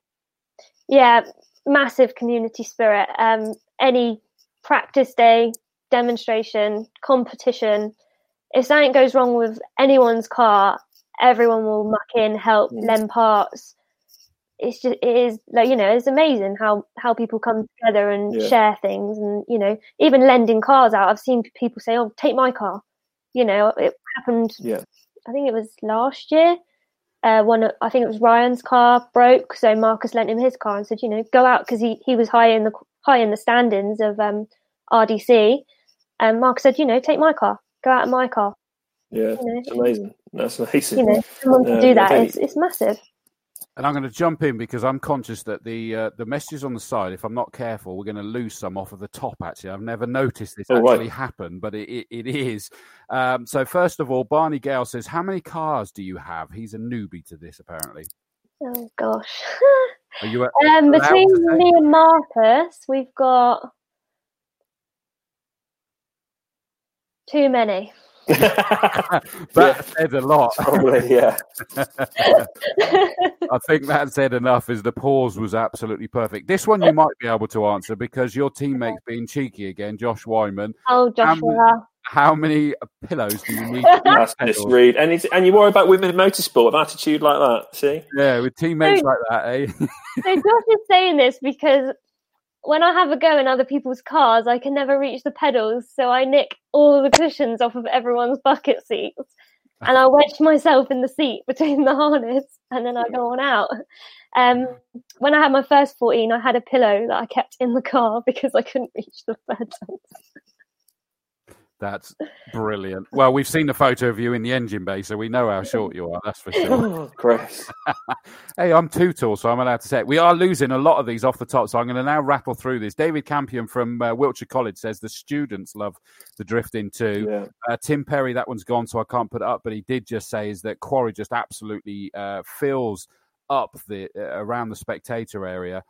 Yeah, massive community spirit. Um, any practice day, demonstration, competition, if something goes wrong with anyone's car, everyone will muck in, help, mm. lend parts. It's just it is like you know it's amazing how how people come together and yeah. share things and you know even lending cars out. I've seen people say, "Oh, take my car," you know, it happened. Yeah. I think it was last year. Uh, one, I think it was Ryan's car broke, so Marcus lent him his car and said, you know, go out because he, he was high in the high in the standings of um, RDC. And Marcus said, you know, take my car, go out in my car. Yeah, you know, amazing. That's amazing. You know, someone yeah, to do that, it's, it's massive and I'm going to jump in because I'm conscious that the uh, the messages on the side, if I'm not careful, we're going to lose some off of the top. Actually, I've never noticed this oh, actually right. happen, but it, it, it is. Um, so first of all, Barney Gale says, "How many cars do you have?" He's a newbie to this, apparently. Oh gosh. Are you um, between me and Marcus, we've got too many. that yeah. said a lot. Probably, yeah. I think that said enough. Is the pause was absolutely perfect. This one you might be able to answer because your teammate's being cheeky again, Josh Wyman. Oh, Joshua. How many pillows do you need? That's misread. And and you worry about women in motorsport with attitude like that. See? Yeah, with teammates so, like that, eh? so Josh is saying this because when I have a go in other people's cars, I can never reach the pedals, so I nick all the cushions off of everyone's bucket seats, and I wedge myself in the seat between the harness, and then I go on out. Um, when I had my first 14, I had a pillow that I kept in the car because I couldn't reach the pedals. That's brilliant. Well, we've seen the photo of you in the engine bay, so we know how short you are. That's for sure. Chris. hey, I'm too tall, so I'm allowed to say it. We are losing a lot of these off the top, so I'm going to now rattle through this. David Campion from uh, Wiltshire College says the students love the drifting too. Yeah. Uh, Tim Perry, that one's gone, so I can't put it up, but he did just say is that Quarry just absolutely uh, fills up the uh, around the spectator area.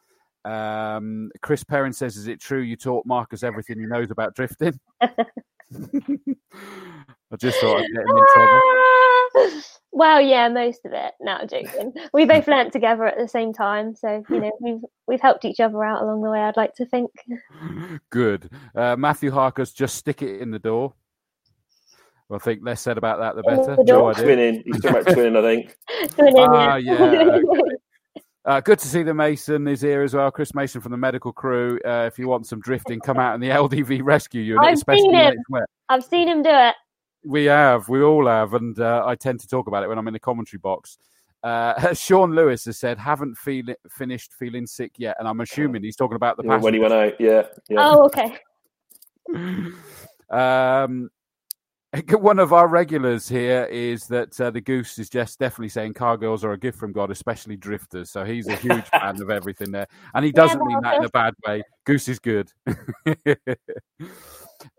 Um, Chris Perrin says, "Is it true you taught Marcus everything he knows about drifting?" I just thought I'd get him in trouble. Well, yeah, most of it. No, I'm joking. We both learnt together at the same time, so you know we've we've helped each other out along the way. I'd like to think. Good. Uh, Matthew Harkus, just stick it in the door. Well, I think less said about that, the better. The no twinning. He's talking about twinning, I think. twinning, ah, yeah. yeah okay. Uh, good to see the Mason is here as well. Chris Mason from the medical crew. Uh, if you want some drifting, come out in the LDV rescue unit. I've seen him. I've seen him do it. We have. We all have. And uh, I tend to talk about it when I'm in the commentary box. Uh, Sean Lewis has said, haven't feel, finished feeling sick yet. And I'm assuming he's talking about the yeah, When he went out, yeah. yeah. Oh, okay. um, one of our regulars here is that uh, the goose is just definitely saying car girls are a gift from God, especially drifters. So he's a huge fan of everything there, and he doesn't yeah, mean that in a bad way. Goose is good.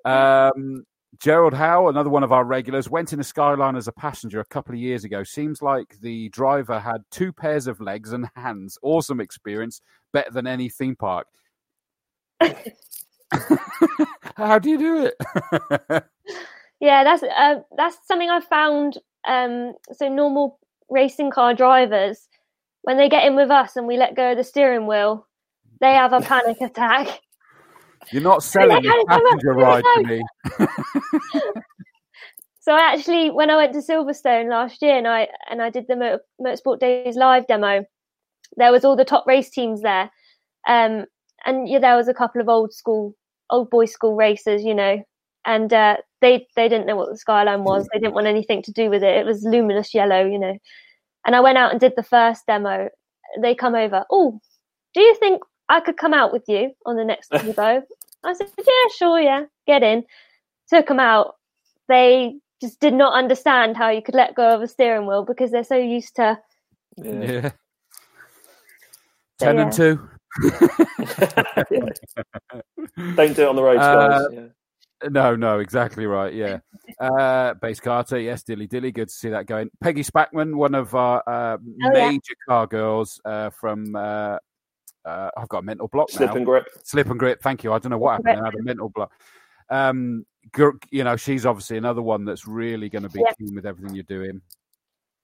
um, Gerald Howe, another one of our regulars, went in a Skyline as a passenger a couple of years ago. Seems like the driver had two pairs of legs and hands. Awesome experience, better than any theme park. How do you do it? Yeah, that's uh, that's something I've found. Um, so normal racing car drivers, when they get in with us and we let go of the steering wheel, they have a panic attack. You're not selling a passenger ride to me. so I actually, when I went to Silverstone last year and I and I did the Motor, Motorsport Days live demo, there was all the top race teams there, Um, and yeah, there was a couple of old school, old boys school racers, you know, and uh, they they didn't know what the skyline was. They didn't want anything to do with it. It was luminous yellow, you know. And I went out and did the first demo. They come over. Oh, do you think I could come out with you on the next demo? I said, yeah, sure, yeah, get in. Took them out. They just did not understand how you could let go of a steering wheel because they're so used to. Yeah. yeah. Ten yeah. and two. Don't do it on the road, uh, guys. Yeah. No, no, exactly right. Yeah. Uh, Base Carter, yes, Dilly Dilly. Good to see that going. Peggy Spackman, one of our uh, oh, major yeah. car girls uh, from. Uh, uh, I've got a mental block Slip now. and grip. Slip and grip. Thank you. I don't know what happened. I had a mental block. Um, you know, she's obviously another one that's really going to be yeah. keen with everything you're doing.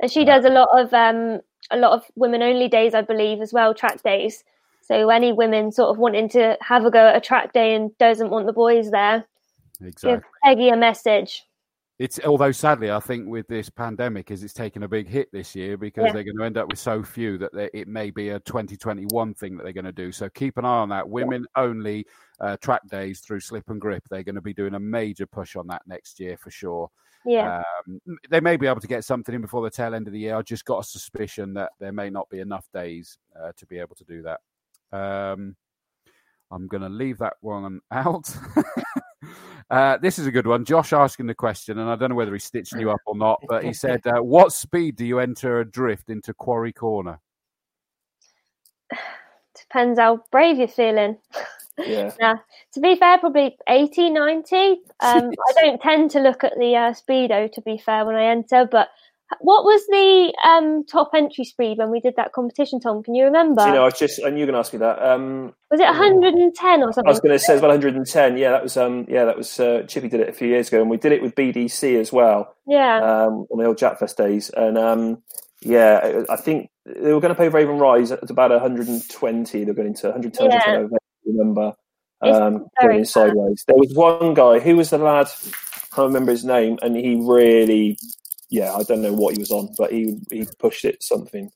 And she does a lot of um, a lot of women only days, I believe, as well, track days. So any women sort of wanting to have a go at a track day and doesn't want the boys there, exactly. give Peggy a message. It's although sadly, I think with this pandemic, is it's taken a big hit this year because yeah. they're going to end up with so few that it may be a 2021 thing that they're going to do. So keep an eye on that. Women only uh, track days through Slip and Grip. They're going to be doing a major push on that next year for sure. Yeah. Um, they may be able to get something in before the tail end of the year. I just got a suspicion that there may not be enough days uh, to be able to do that. Um, I'm going to leave that one out. Uh, this is a good one. Josh asking the question, and I don't know whether he's stitching you up or not, but he said, uh, "What speed do you enter a drift into Quarry Corner?" Depends how brave you're feeling. Yeah. now, to be fair, probably 80, 90. Um, I don't tend to look at the uh, speedo, to be fair, when I enter. But what was the um, top entry speed when we did that competition, Tom? Can you remember? you know, I was just, and you're going to ask me that. Um, was it 110 or something? I was going to say it's about 110. Yeah, that was, um, yeah, that was, uh, Chippy did it a few years ago, and we did it with BDC as well. Yeah. Um, on the old Japfest days. And um, yeah, I think they were going to pay Avon Rise at about 120. They're going to 110. Yeah remember um, going sideways. There was one guy who was the lad. I can't remember his name, and he really, yeah, I don't know what he was on, but he he pushed it something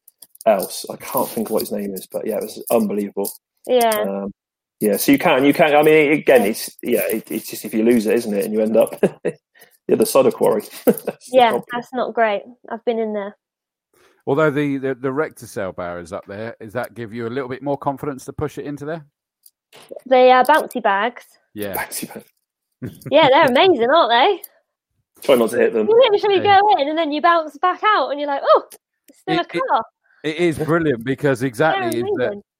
else. I can't think of what his name is, but yeah, it was unbelievable. Yeah. Um, yeah, so you can, you can. I mean, again, it's yeah, it, it's just if you lose it, isn't it, and you end up the other side of quarry. that's yeah, that's not great. I've been in there. Although the, the the Recticel bar is up there, does that give you a little bit more confidence to push it into there? The uh, bouncy bags. Yeah. Bouncy bags. yeah, they're amazing, aren't they? Try not to hit them. You literally yeah. go in and then you bounce back out, and you're like, oh, it's still it, a car. It, it is brilliant because exactly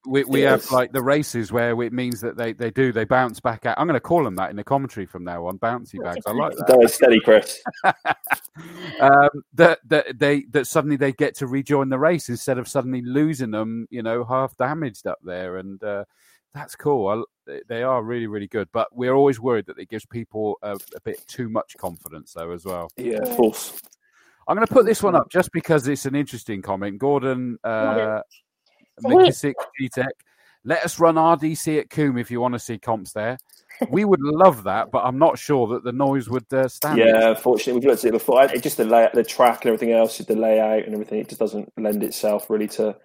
we, we have like the races where it means that they, they do they bounce back out. I'm going to call them that in the commentary from now on. Bouncy bags. I like that. steady, Chris. um, that that they that suddenly they get to rejoin the race instead of suddenly losing them. You know, half damaged up there, and uh, that's cool. I, they are really, really good. But we're always worried that it gives people a, a bit too much confidence, though, as well. Yeah, of course. I'm going to put this one up just because it's an interesting comment. Gordon, uh, McKissick, G-Tech, let us run RDC at Combe if you want to see comps there. We would love that, but I'm not sure that the noise would uh, stand. Yeah, unfortunately, we've looked at it before. It just the layout, the track and everything else, the layout and everything, it just doesn't lend itself really to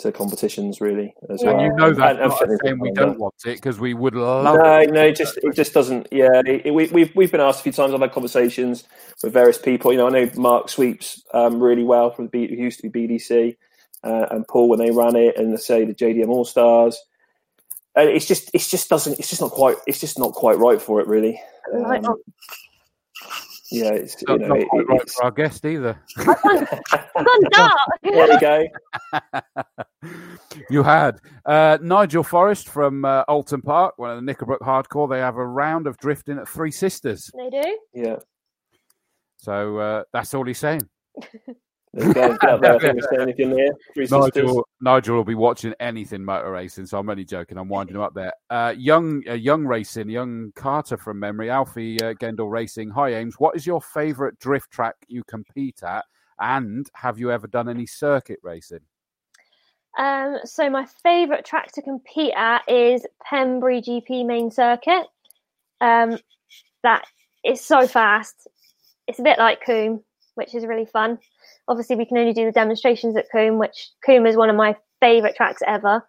to competitions really as and well. you know that and, and saying we don't want it because we would love no it. no it just it just doesn't yeah it, we, we've, we've been asked a few times i've had conversations with various people you know i know mark sweeps um, really well from the who used to be bdc uh, and paul when they ran it and say the jdm all stars and it's just it's just doesn't it's just not quite it's just not quite right for it really um, yeah, it's not, you know, not quite right for our guest either. there you go. you had uh, Nigel Forrest from uh, Oulton Park, one of the Knickerbrook Hardcore. They have a round of drifting at Three Sisters. They do. Yeah. So uh, that's all he's saying. Nigel, Nigel will be watching anything motor racing, so I'm only joking. I'm winding him up there. Uh, young, uh, young racing, young Carter from memory, Alfie uh, Gendel Racing. Hi, Ames. What is your favourite drift track you compete at, and have you ever done any circuit racing? Um, so my favourite track to compete at is Pembrey GP main circuit. Um, that is so fast. It's a bit like Combe, which is really fun. Obviously, we can only do the demonstrations at Combe, which Combe is one of my favourite tracks ever.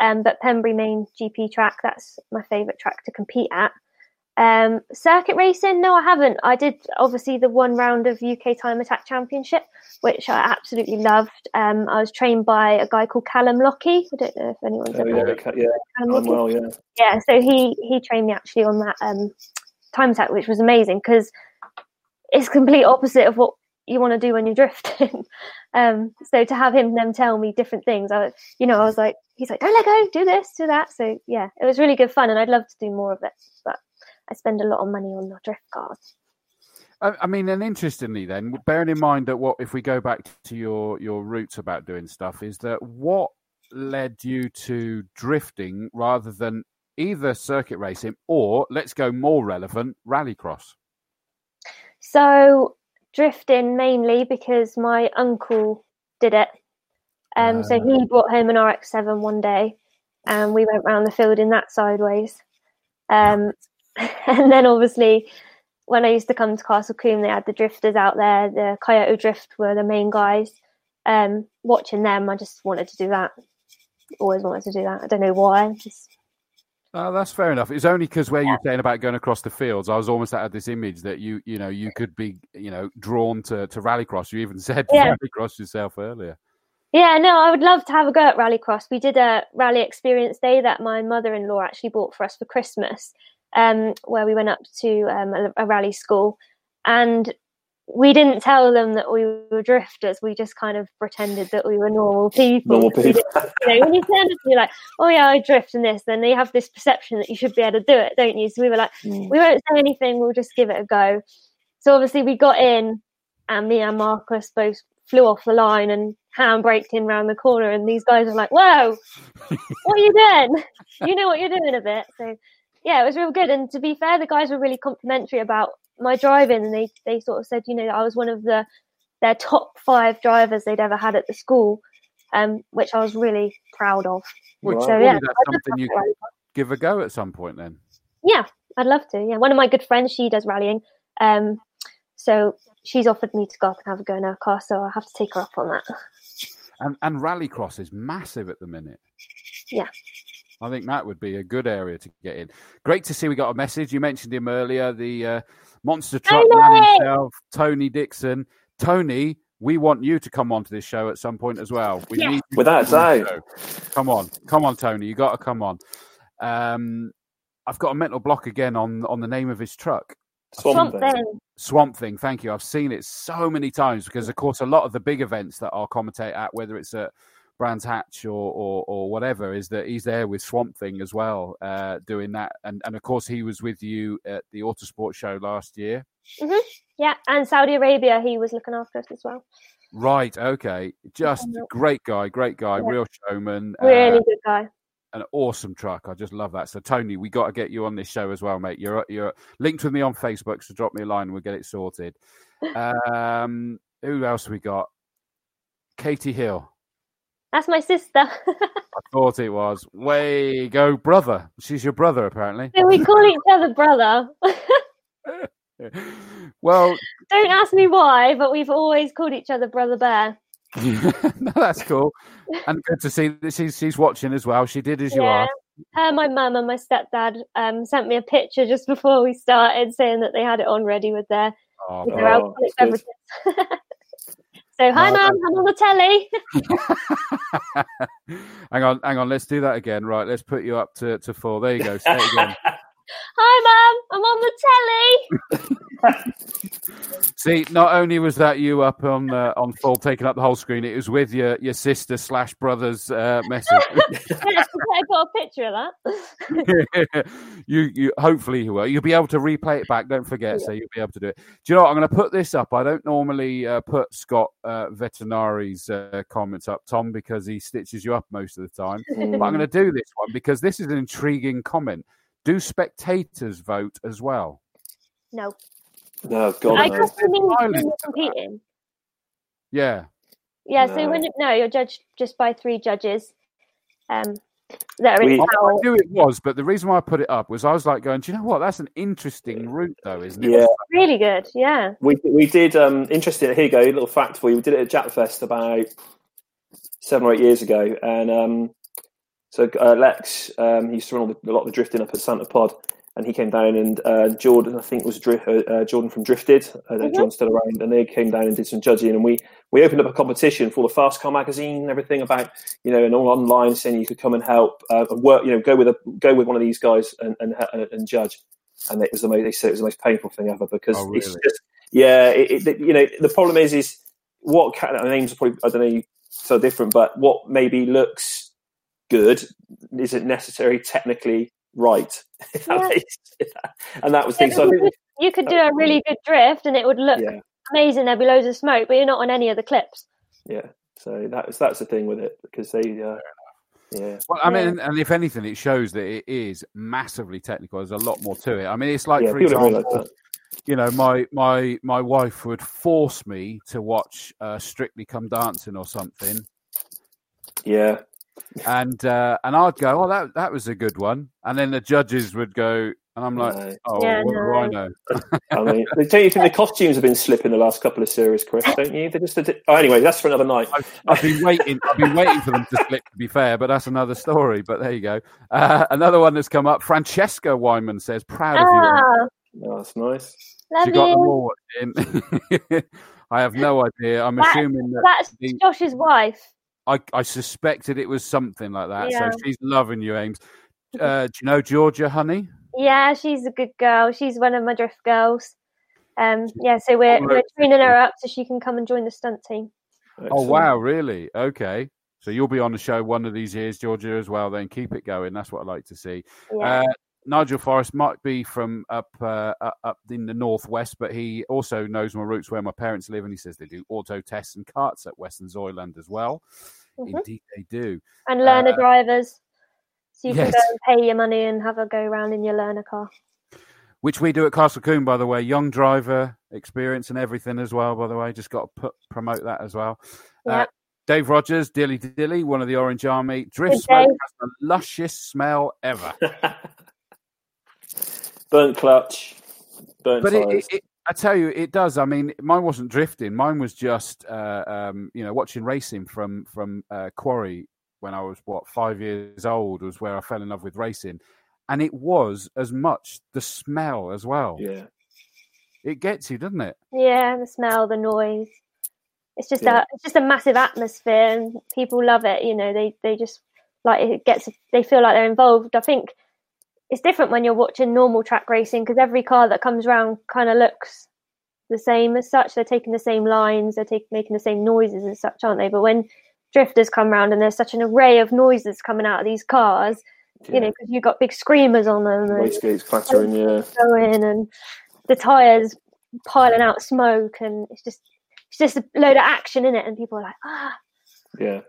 Um, but Pembrey Main GP track, that's my favourite track to compete at. Um, circuit racing, no, I haven't. I did obviously the one round of UK Time Attack Championship, which I absolutely loved. Um, I was trained by a guy called Callum Lockie. I don't know if anyone's Oh, ever yeah, heard of okay, yeah. Callum well, yeah. Yeah, so he he trained me actually on that um, time attack, which was amazing because it's complete opposite of what you want to do when you're drifting. um, so to have him then tell me different things, I you know, I was like, he's like, don't let go, do this, do that. So yeah, it was really good fun, and I'd love to do more of it, but I spend a lot of money on the drift cars. I, I mean, and interestingly, then bearing in mind that what if we go back to your your roots about doing stuff is that what led you to drifting rather than either circuit racing or let's go more relevant rallycross. So drifting mainly because my uncle did it. Um, so he brought home an RX-7 one day, and we went round the field in that sideways. Um, and then obviously, when I used to come to Castle Combe, they had the drifters out there. The Kyoto Drift were the main guys. Um, watching them, I just wanted to do that. Always wanted to do that. I don't know why. Just Oh, that's fair enough. It's only because where you're saying about going across the fields, I was almost out of this image that you, you know, you could be, you know, drawn to to rallycross. You even said Yeah. rallycross yourself earlier. Yeah, no, I would love to have a go at Rallycross. We did a rally experience day that my mother-in-law actually bought for us for Christmas, um, where we went up to um, a, a rally school, and we didn't tell them that we were drifters. We just kind of pretended that we were normal people. Normal people. you know, when you turn up, you're like, "Oh yeah, I drift and this," then they have this perception that you should be able to do it, don't you? So we were like, Mm. we won't say anything. We'll just give it a go. So obviously we got in, and me and Marcus both flew off the line and handbraked in round the corner. And these guys were like, "Whoa, what are you doing? You know what you're doing a bit." So yeah, it was real good. And to be fair, the guys were really complimentary about my driving, and they they sort of said, you know, I was one of the their top five drivers they'd ever had at the school, um, which I was really proud of. Right. So yeah, that's something you could give a go at some point then. yeah, I'd love to. Yeah, one of my good friends, she does rallying. Um, so she's offered me to go up and have a go in her car, so I'll have to take her up on that. And and rallycross is massive at the minute. Yeah. I think that would be a good area to get in. Great to see we got a message. You mentioned him earlier, the uh, monster truck man himself, Tony Dixon. Tony, we want you to come onto this show at some point as well. We Yes. need Without to come on doubt. Come on, come on, Tony. You got to come on. Um, I've got a mental block again on on the name of his truck. Swamp Thing. Swamp Thing. Thank you. I've seen it so many times because, of course, a lot of the big events that I'll commentate at, whether it's at Brands Hatch or, or or whatever, is that he's there with Swamp Thing as well, uh, doing that. And and of course, he was with you at the Autosport show last year. Yeah, and Saudi Arabia, he was looking after us as well. Right. Okay. Just great guy. Great guy. Yeah. Real showman. Really uh, good guy. an awesome truck. I just love that. So Tony, we got to get you on this show as well, mate. You're you're linked with me on Facebook, so drop me a line and we'll get it sorted. Um, who else we got? Katie Hill. That's my sister. I thought it was. Way go, brother. She's your brother, apparently. so we call each other brother. well, don't ask me why, but we've always called each other Brother Bear. no, that's cool, and good to see that she's she's watching as well. She did as you Yeah. asked. Her, my mum, and my stepdad um, sent me a picture just before we started saying that they had it on ready with their, Oh, with their Oh, alcoholic beverages. So, hi, No, mum, I'm on the telly. hang on, hang on. Let's do that again. Right, let's put you up to, to four. There you go. Say it again. Hi, mum, I'm on the telly. See, not only was that you up on uh, on full, taking up the whole screen, it was with your, your sister slash brother's uh, message. yeah, I got a picture of that. you you hopefully you will. You'll be able to replay it back. Don't forget, so you'll be able to do it. Do you know what? I'm going to put this up. I don't normally uh, put Scott uh, Veterinari's uh, comments up, Tom, because he stitches you up most of the time. But I'm going to do this one because this is an intriguing comment. Do spectators vote as well? no, No, God, I no. guess you mean when you're to that. competing. Yeah. Yeah, so when no, you're judged just by three judges. Um, that are We- I, I knew it was, but the reason why I put it up was I was like going, do you know what? That's an interesting route, though, isn't it? Yeah, Really good. Yeah. we we did. Um, interesting. Here you go. A little fact for you. We did it at Japfest about seven or eight years ago, and um, So uh, Lex, um, he used to run all the, a lot of the drifting up at Santa Pod, and he came down and uh, Jordan, I think was Dri- uh, uh Jordan from Drifted. I know mm-hmm. John's still around, and they came down and did some judging, and we we opened up a competition for the Fast Car magazine and everything about you know and all online saying you could come and help uh, and work, you know, go with a go with one of these guys and and, and judge. And it was the most, they said it was the most painful thing ever because oh, really? it's just yeah, it, it, you know the problem is is what names are probably I don't know so different, but what maybe looks good Is it necessary? technically right. Yeah. and that was yeah, So think, you could do a really good drift and it would look yeah. amazing. There'd be loads of smoke, but you're not on any of the clips. Yeah. So that's that's the thing with it because they. Uh, yeah. Well, I mean, and if anything, it shows that it is massively technical. There's a lot more to it. I mean, it's like, yeah, for example, you know, my my my wife would force me to watch uh, Strictly Come Dancing or something. Yeah. And uh, and I'd go, oh, that that was a good one, and then the judges would go, and I'm like, no. oh, yeah, what no. do I know? I mean, don't you think the costumes have been slipping the last couple of series, Chris? Don't you? They're just a, oh, anyway. That's for another night. I've, I've, been waiting. I've been waiting for them to slip. To be fair, but that's another story. But there you go. Uh, another one that's come up. Francesca Wyman says, "Proud of you." Oh, that's nice. Love she got them all in. I have no idea. I'm that, assuming that that's the, Josh's wife. I, I suspected it was something like that. Yeah. So she's loving you, Ames. Uh, do you know Georgia, honey? Yeah, she's a good girl. She's one of my drift girls. Um, yeah, so we're, we're training her up so she can come and join the stunt team. Excellent. Oh wow, really? Okay. So you'll be on the show one of these years, Georgia, as well. Then keep it going. That's what I like to see. Yeah. Uh, Nigel Forrest might be from up uh, up in the northwest, but he also knows my roots where my parents live, and he says they do auto tests and carts at Westonzoyland as well. Mm-hmm. Indeed, they do. And learner uh, drivers, so you yes. can go and pay your money and have a go around in your learner car. Which we do at Castle Combe, by the way. Young driver experience and everything as well. By the way, just got to put promote that as well. Yeah. Uh, Dave Rogers, Dilly Dilly, one of the Orange Army. Drift smoke has the luscious smell ever. burnt clutch, burnt but it, it, I tell you, it does. I mean, mine wasn't drifting. Mine was just, uh, um, you know, watching racing from from uh, Quarry when I was what five years old was where I fell in love with racing, and it was as much the smell as well. Yeah, it gets you, doesn't it? Yeah, the smell, the noise. It's just yeah. a it's just a massive atmosphere, and people love it. You know, they they just like it gets. They feel like they're involved. I think it's different when you're watching normal track racing because every car that comes around kind of looks the same as such. They're taking the same lines, they're take, making the same noises as such, aren't they? But when drifters come around and there's such an array of noises coming out of these cars, yeah. you know, because you've got big screamers on them, wastegates clattering, yeah, going, and the tires piling out smoke, and it's just it's just a load of action in it, and people are like, ah, yeah.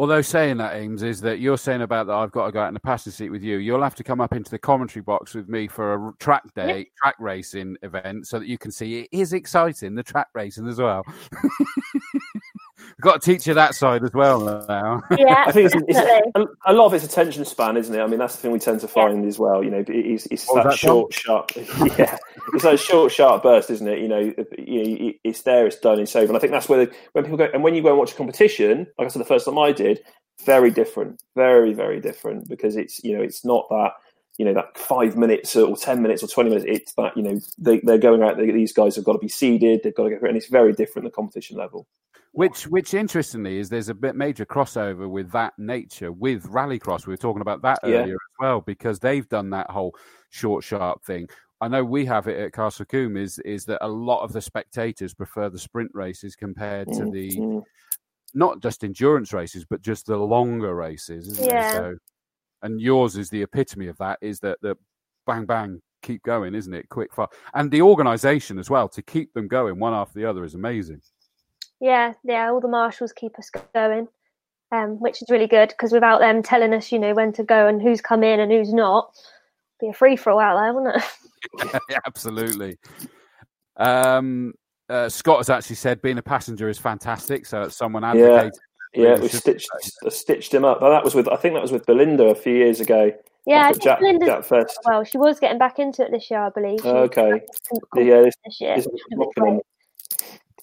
Although saying that, Ames, is that you're saying about that I've got to go out in the passenger seat with you. You'll have to come up into the commentary box with me for a track day, track racing event, so that you can see it is exciting, the track racing as well. got to teach you that side as well now. Yeah, I think it's, it's a, a, lot of it's attention span, isn't it? I mean, that's the thing we tend to find yeah. as well. You know, it's, it's that, that, short, sharp. yeah, it's that short, sharp burst, isn't it? You know, you it's there, it's done, it's over. And I think that's where the, when people go and when you go and watch a competition, like I said, the first time I did, very different, very very different because it's you know it's not that you know that five minutes or ten minutes or twenty minutes. It's that you know they, they're going out. They, these guys have got to be seeded. They've got to go, and it's very different the competition level. Which, which interestingly, is there's a bit major crossover with that nature with Rallycross. We were talking about that earlier yeah. as well because they've done that whole short, sharp thing. I know we have it at Castle Combe is is that a lot of the spectators prefer the sprint races compared to mm-hmm. the not just endurance races, but just the longer races, yeah. So, and yours is the epitome of that. Is that the bang bang keep going, isn't it? Quick fire, and the organisation as well to keep them going one after the other is amazing. Yeah, yeah, all the marshals keep us going, um, which is really good because without them telling us, you know, when to go and who's come in and who's not, be a free for all out there, wouldn't it? yeah, absolutely. Um, uh, Scott has actually said being a passenger is fantastic. So someone advocated. Yeah, yeah we stitched stitched him up. But that was with I think that was with Belinda a few years ago. Yeah, Jack, Japfest. Well, she was getting back into it this year, I believe. okay. Yeah, this, this year. This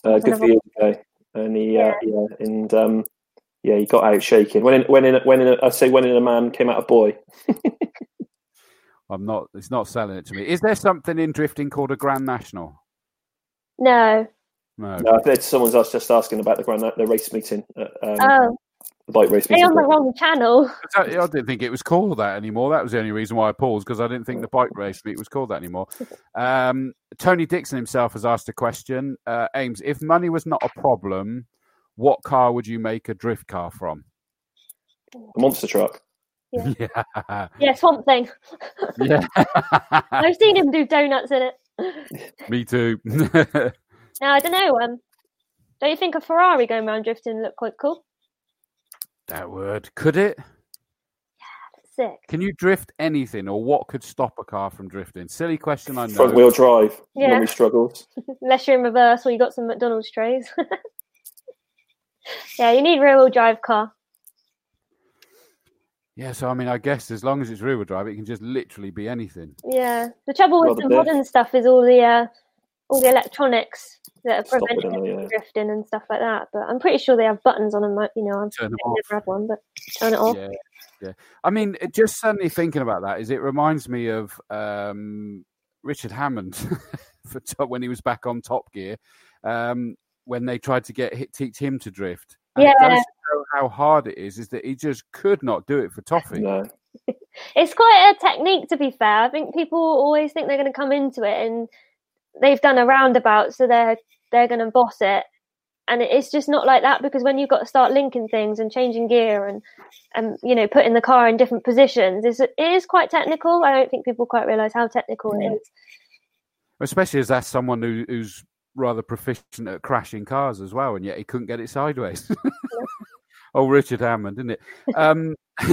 uh, good for you. Okay. And he, uh, yeah. Uh, yeah, and um, Yeah, he got out shaking. When in, when in, when in, a, I say when in a man came out a boy. I'm not. It's not selling it to me. Is there something in drifting called a Grand National? No. No. No, I think someone's asked, just asking about the grand the race meeting, at, um, Oh, the bike race they meeting. on the wrong channel. I I didn't think it was called that anymore. That was the only reason why I paused because I didn't think the bike race meet was called that anymore. Um, Tony Dixon himself has asked a question. Uh, Ames, if money was not a problem, what car would you make a drift car from? A monster truck. Yeah, Yeah, Swamp Thing. yeah. I've seen him do donuts in it. Me too. Now I don't know. Um, don't you think a Ferrari going around drifting look quite cool? That word could it? Yeah, sick. Can you drift anything, or what could stop a car from drifting? Silly question, I know. Front wheel drive. Yeah. Normally struggles. Unless you're in reverse or you got some McDonald's trays. yeah, you need rear wheel drive car. Yeah, so I mean, I guess as long as it's rear wheel drive, it can just literally be anything. Yeah. The trouble with Rather the modern stuff is all the uh, all the electronics that are preventing don't it Yeah. drifting and stuff like that. But I'm pretty sure they have buttons on them. You know, I've Turn never had one, but turn it off. Yeah, yeah. I mean, just suddenly thinking about that is it reminds me of um, Richard Hammond for top, when he was back on Top Gear, um, when they tried to get teach him to drift. And Yeah. goes how hard it is. Is that he just could not do it for Toffee. No. It's quite a technique, to be fair. I think people always think they're going to come into it and they've done a roundabout, so they're they're going to boss it. And it's just not like that because when you've got to start linking things and changing gear and and you know putting the car in different positions, it's, it is quite technical. I don't think people quite realise how technical it Yeah. is. Especially as that's someone who, who's rather proficient at crashing cars as well, and yet he couldn't get it sideways. oh, Richard Hammond, isn't it? Um,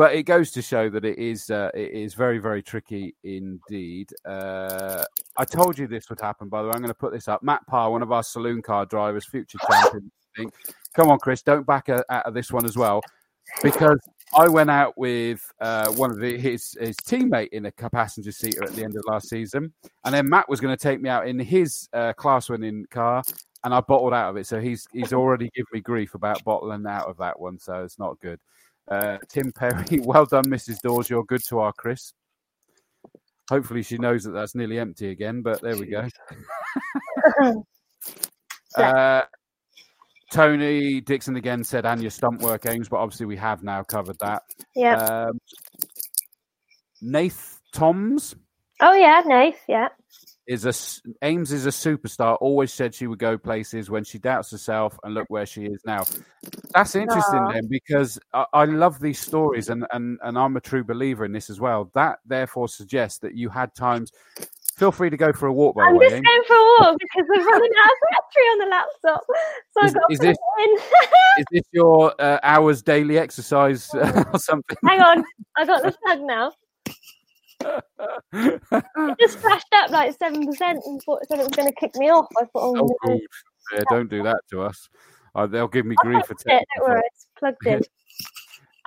but it goes to show that it is uh, it is very very tricky indeed. Uh, I told you this would happen. By the way, I'm going to put this up. Matt Parr, one of our saloon car drivers, future champion. Come on, Chris, don't back a- out of this one as well, because I went out with uh, one of the, his his teammate in a passenger seater at the end of last season, and then Matt was going to take me out in his uh, class winning car, and I bottled out of it. So he's he's already given me grief about bottling out of that one. So it's not good. Uh, Tim Perry, well done, Mrs. Dawes. You're good to our Chris. Hopefully, she knows that that's nearly empty again. But there we go. Uh, Tony Dixon again said, and your stump work aims, but obviously we have now covered that. Yeah. Um, Nath Toms oh yeah, Nath. Yeah. Is a Ames is a superstar. Always said she would go places when she doubts herself, and look where she is now. That's interesting then, because I, I love these stories, and, and and I'm a true believer in this as well. That therefore suggests that you had times. Feel free to go for a walk, by the I'm way. just Ames. going for a walk because we're running out of battery on the laptop, so Is- I've got is this- in. Is this your uh, hours daily exercise uh, or something? Hang on, I got the plug now. It just flashed up like seven percent and thought said it was going to kick me off. I thought, oh, Oh, no. Yeah, don't do that to us. Uh, they'll give me grief for it. Don't worry, it's plugged in.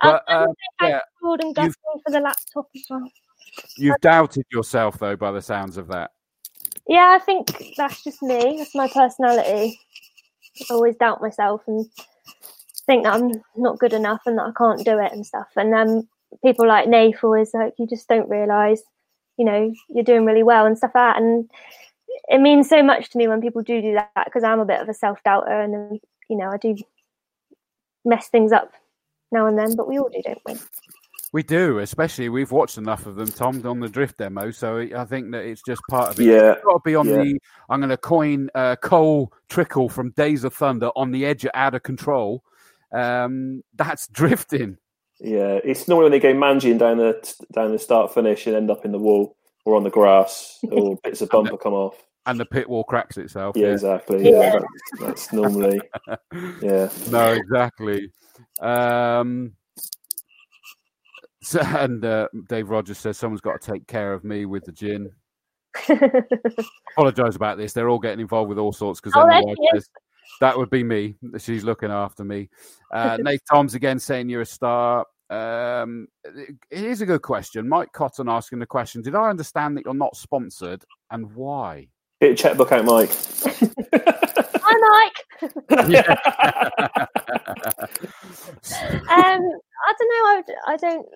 But, uh, um, yeah, Gordon for the laptop as well. You've doubted yourself, though, by the sounds of that. Yeah, I think that's just me. That's my personality. I always doubt myself and think that I'm not good enough and that I can't do it and stuff. And um, people like Nath always like, you just don't realise, you know, you're doing really well and stuff like that. And it means so much to me when people do do that because I'm a bit of a self doubter and, um, you know, I do mess things up now and then, but we all do, don't we? We do, especially we've watched enough of them, Tom, on the drift demo. So I think that it's just part of it. Yeah. You've got to be on yeah. the. I'm going to coin uh, Cole Trickle from Days of Thunder on the edge of out of control. Um, that's drifting. Yeah, it's normally when they go manging down the down the start finish and end up in the wall or on the grass or bits of bumper come off. And the pit wall cracks itself. Yeah, Yeah. exactly. Yeah, Yeah. That's, that's normally. Yeah, no, exactly. Um, so, and uh, Dave Rogers says someone's got to take care of me with the gin. Apologise about this. They're all getting involved with all sorts because Oh, then the there wife she is. says, that would be me. She's looking after me. Uh, Nate Tom's again saying you're a star. Um, here's a good question. Mike Cotton asking the question: Did I understand that you're not sponsored, and why? get your checkbook out, Mike. Hi, Mike. um, I don't know. I, I don't.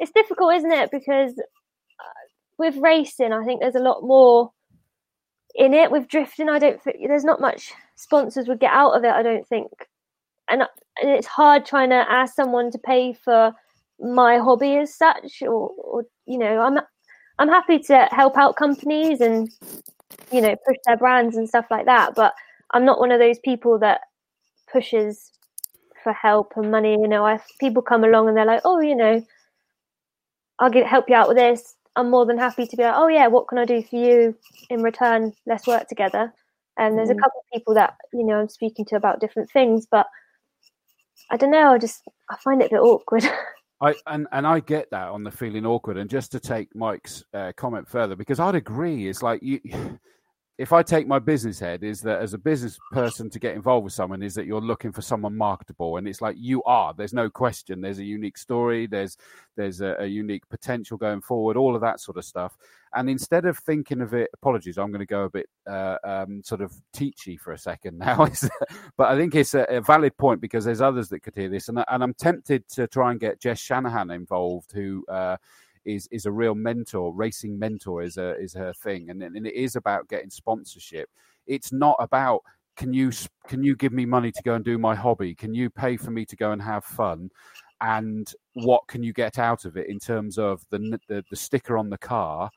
It's difficult, isn't it? Because uh, with racing, I think there's a lot more in it. With drifting, I don't think there's not much sponsors would get out of it. I don't think, and, and it's hard trying to ask someone to pay for my hobby as such, or, or you know, I'm I'm happy to help out companies and you know push their brands and stuff like that, but I'm not one of those people that pushes for help and money. You know, if people come along and they're like, oh, you know, I'll get help you out with this. I'm more than happy to be like, oh yeah, what can I do for you in return? Let's work together. And there's mm. a couple of people that you know I'm speaking to about different things, but I don't know. I just I find it a bit awkward. I and and I get that on the feeling awkward. And just to take Mike's uh, comment further, because I'd agree, it's like you if I take my business head, is that as a business person to get involved with someone is that you're looking for someone marketable, and it's like you are. There's no question. There's a unique story. There's there's a, a unique potential going forward. All of that sort of stuff. And instead of thinking of it, apologies, I'm going to go a bit uh, um, sort of teachy for a second now. but I think it's a, a, valid point because there's others that could hear this, and, and I'm tempted to try and get Jess Shanahan involved, who. Uh, is is a real mentor. Racing mentor is a is her thing, and, and it is about getting sponsorship. It's not about can you can you give me money to go and do my hobby? Can you pay for me to go and have fun? And what can you get out of it in terms of the, the, the sticker on the car?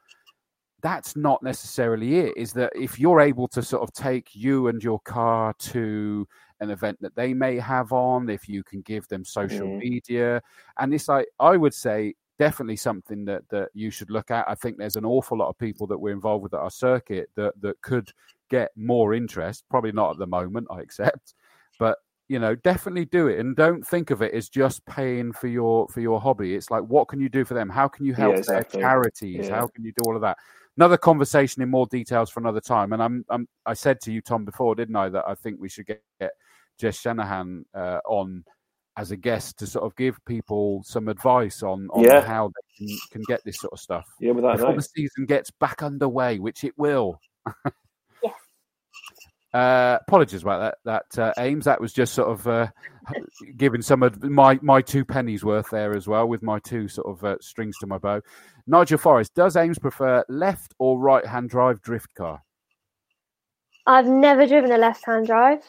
That's not necessarily it. Is that if you're able to sort of take you and your car to an event that they may have on, if you can give them social mm. media, and it's like I would say definitely something that that you should look at. I think there's an awful lot of people that we're involved with at our circuit that that could get more interest. Probably not at the moment, I accept, but you know, definitely do it and don't think of it as just paying for your for your hobby. It's like what can you do for them? How can you help yeah, exactly. their charities? Yeah. How can you do all of that? Another conversation in more details for another time. And I'm, I'm I said to you, Tom, before, didn't I, that I think we should get, get Jess Shanahan uh, on as a guest to sort of give people some advice on, on yeah. how they can, can, get this sort of stuff. Yeah, without before the season gets back underway, which it will. yeah. Uh, apologies about that. That uh, Ames. That was just sort of uh, giving some of my my two pennies worth there as well, with my two sort of uh, strings to my bow. Nigel Forrest, does Ames prefer left or right hand drive drift car? I've never driven a left hand drive.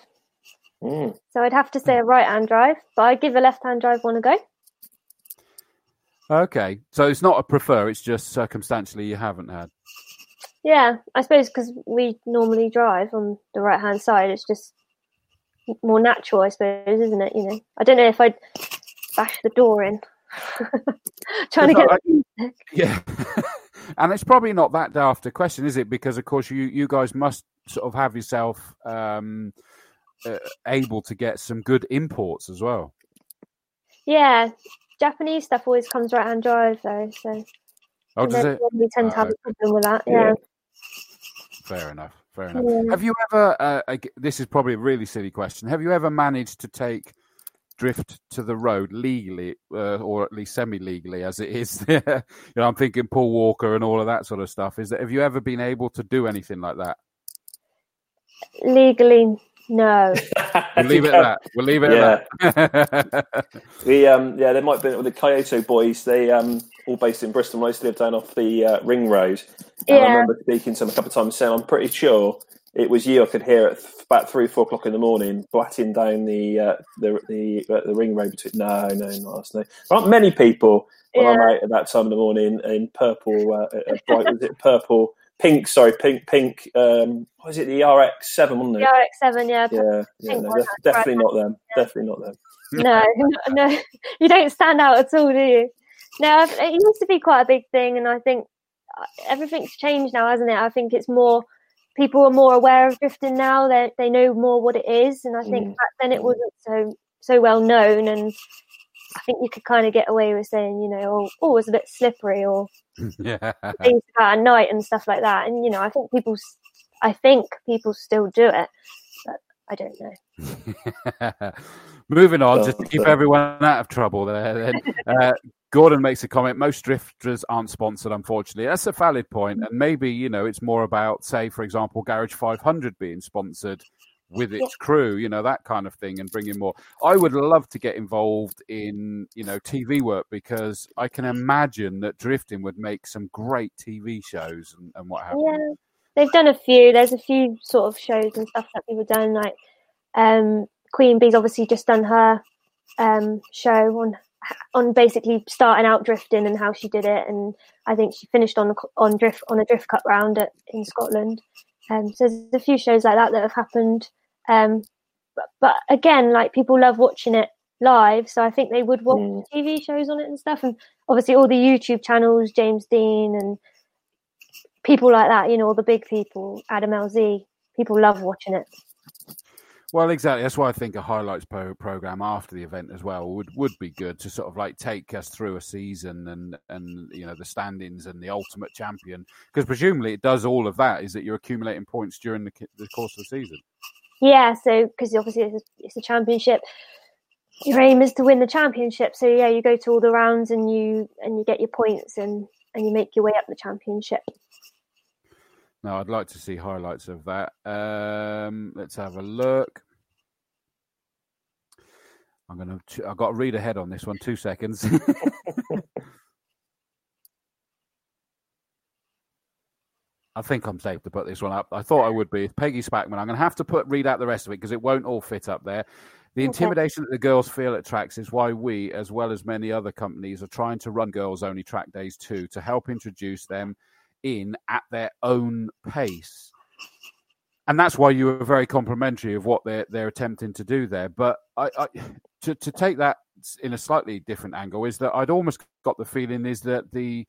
Mm. So I'd have to say a right hand drive, but I'd give a left hand drive one a go. Okay. So it's not a prefer, it's just circumstantially you haven't had. Yeah, I suppose because we normally drive on the right hand side, it's just more natural, I suppose, isn't it? You know, I don't know if I'd bash the door in. Trying to get. Like, yeah. and it's probably not that daft a question, is it? Because, of course, you, you guys must sort of have yourself. Um, uh, able to get some good imports as well. Yeah, Japanese stuff always comes right hand drive though, so oh, does it? We tend to have a problem with that. Yeah. yeah. Fair enough. Fair enough. Yeah. Have you ever? Uh, this is probably a really silly question. Have you ever managed to take drift to the road legally, uh, or at least semi-legally, as it is? you know, I'm thinking Paul Walker and all of that sort of stuff. Is that have you ever been able to do anything like that? Legally, no. we'll leave it at that. We'll leave it yeah. at that. we um yeah, there might be the Kyoto boys. They um all based in Bristol. I used to live down off the uh, ring road. Yeah. I remember speaking to them a couple of times saying, I'm pretty sure it was you. I could hear at about three, four o'clock in the morning, blatting down the uh, the the, uh, the ring road between. No, no, not us. No, there aren't many people when yeah. I'm out at that time of the morning in purple, uh, uh bright, was it purple pink, sorry, pink, pink. Um, what is it? The RX seven, wasn't it? The RX seven, yeah. Yeah, yeah no, def- definitely not them. Yeah. Definitely not them. no, no, you don't stand out at all, do you? No, it used to be quite a big thing, and I think uh, everything's changed now, hasn't it? I think it's more people are more aware of drifting now. They they know more what it is, and I think mm. back then it wasn't so so well known, and I think you could kind of get away with saying, you know, oh, oh it's a bit slippery or yeah. things about at night and stuff like that. And you know, I think people, I think people still do it, but I don't know. Moving on, just to keep everyone out of trouble. There, then uh, Gordon makes a comment. Most drifters aren't sponsored, unfortunately. That's a valid point, and maybe you know it's more about, say, for example, Garage 500 being sponsored with its crew, you know, that kind of thing, and bring in more. I would love to get involved in, you know, TV work because I can imagine that drifting would make some great TV shows and, and what have you. Yeah, they've done a few. There's a few sort of shows and stuff that people done. Like um, Queen Bee's obviously just done her um, show on on basically starting out drifting and how she did it, and I think she finished on on drift on a Drift Cup round at, in Scotland. Um, so there's a few shows like that that have happened. Um, but, but, again, like people love watching it live, so I think they would watch mm. TV shows on it and stuff. And obviously, all the YouTube channels, James Dean and people like that, you know, all the big people, Adam LZ, people love watching it. Well, exactly. That's why I think a highlights pro- program after the event as well would, would be good to sort of like take us through a season and and you know the standings and the ultimate champion because presumably it does all of that. Is that you're accumulating points during the, the course of the season? Yeah. So because obviously it's a, it's a championship, your aim is to win the championship. So yeah, you go to all the rounds and you and you get your points and and you make your way up the championship. Now I'd like to see highlights of that. Um, let's have a look. I'm gonna. I've got to read ahead on this one. Two seconds. I think I'm safe to put this one up. I thought I would be. Peggy Spackman. I'm going to have to put read out the rest of it because it won't all fit up there. The intimidation that the girls feel at tracks is why we, as well as many other companies, are trying to run girls only track days too to help introduce them in at their own pace. And that's why you were very complimentary of what they're they're attempting to do there. But I, I to to take that in a slightly different angle is that I'd almost got the feeling is that the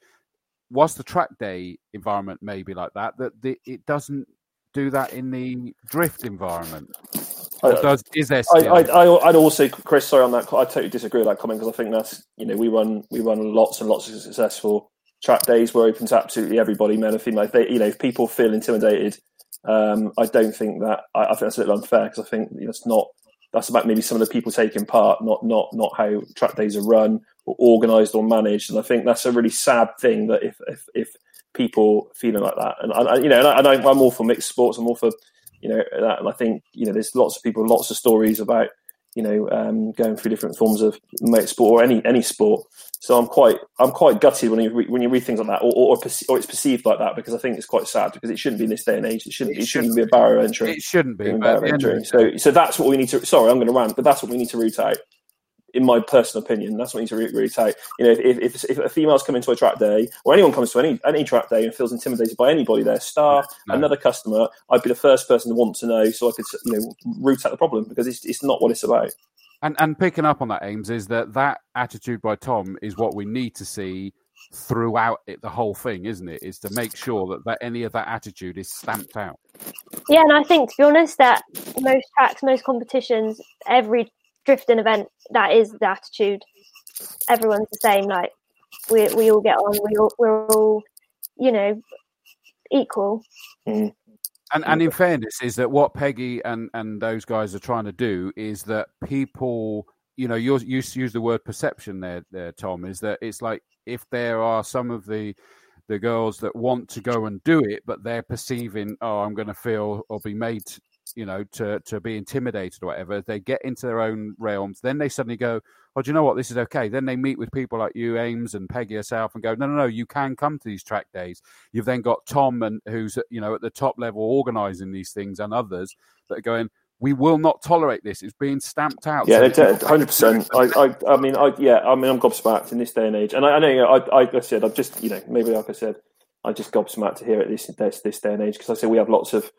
whilst the track day environment may be like that, that the, it doesn't do that in the drift environment. does is there? Still... I, I, I'd also, Chris. Sorry on that. I totally disagree with that comment because I think that's you know we run we run lots and lots of successful track days. We're open to absolutely everybody, men and female. If they, you know, if people feel intimidated, um, I don't think that. I, I, think that's a little unfair because I think you know, not. That's about maybe some of the people taking part, not not not how track days are run or organised or managed. And I think that's a really sad thing that if if, if people feeling like that, and I, you know, and I, I'm all for mixed sports. I'm all for you know that, and I think you know there's lots of people, lots of stories about you know, um, going through different forms of sport or any any sport. So I'm quite I'm quite gutted when you re- when you read things like that, or or, or, it's perceived like that because I think it's quite sad because it shouldn't be in this day and age. It shouldn't. It, it shouldn't, shouldn't be a barrier entry. It shouldn't be. A barrier entry. So so that's what we need to. Sorry, I'm going to rant, but that's what we need to root out in my personal opinion, that's what you need to really take. You know, if, if, if a female's coming to a track day, or anyone comes to any any track day and feels intimidated by anybody there, staff, no. another customer, I'd be the first person to want to know, so I could you know root out the problem because it's it's not what it's about. And and picking up on that, Ames, is that that attitude by Tom is what we need to see throughout it, the whole thing, isn't it? Is to make sure that, that any of that attitude is stamped out. Yeah, and I think to be honest, that most tracks, most competitions, every drifting event, that is the attitude. Everyone's the same. Like we we all get on. We all, we're all, you know, equal. Mm. And and in fairness, is that what Peggy and and those guys are trying to do is that people, you know, you you use the word perception there, there, Tom. Is that it's like if there are some of the the girls that want to go and do it, but they're perceiving, oh, I'm going to feel or be made you know, to to be intimidated or whatever, they get into their own realms. Then they suddenly go, "Oh, do you know what? This is okay." Then they meet with people like you, Ames and Peggy herself, and go, "No, no, no, you can come to these track days." You've then got Tom and who's you know at the top level organising these things, and others that are going. We will not tolerate this. It's being stamped out. Yeah, hundred percent. I, I, I mean, I, yeah, I mean, I'm gobsmacked in this day and age, and I, I know, I, I, like I said, I've just, you know, maybe like I said, I just gobsmacked to hear it this, this, this day and age because I say we have lots of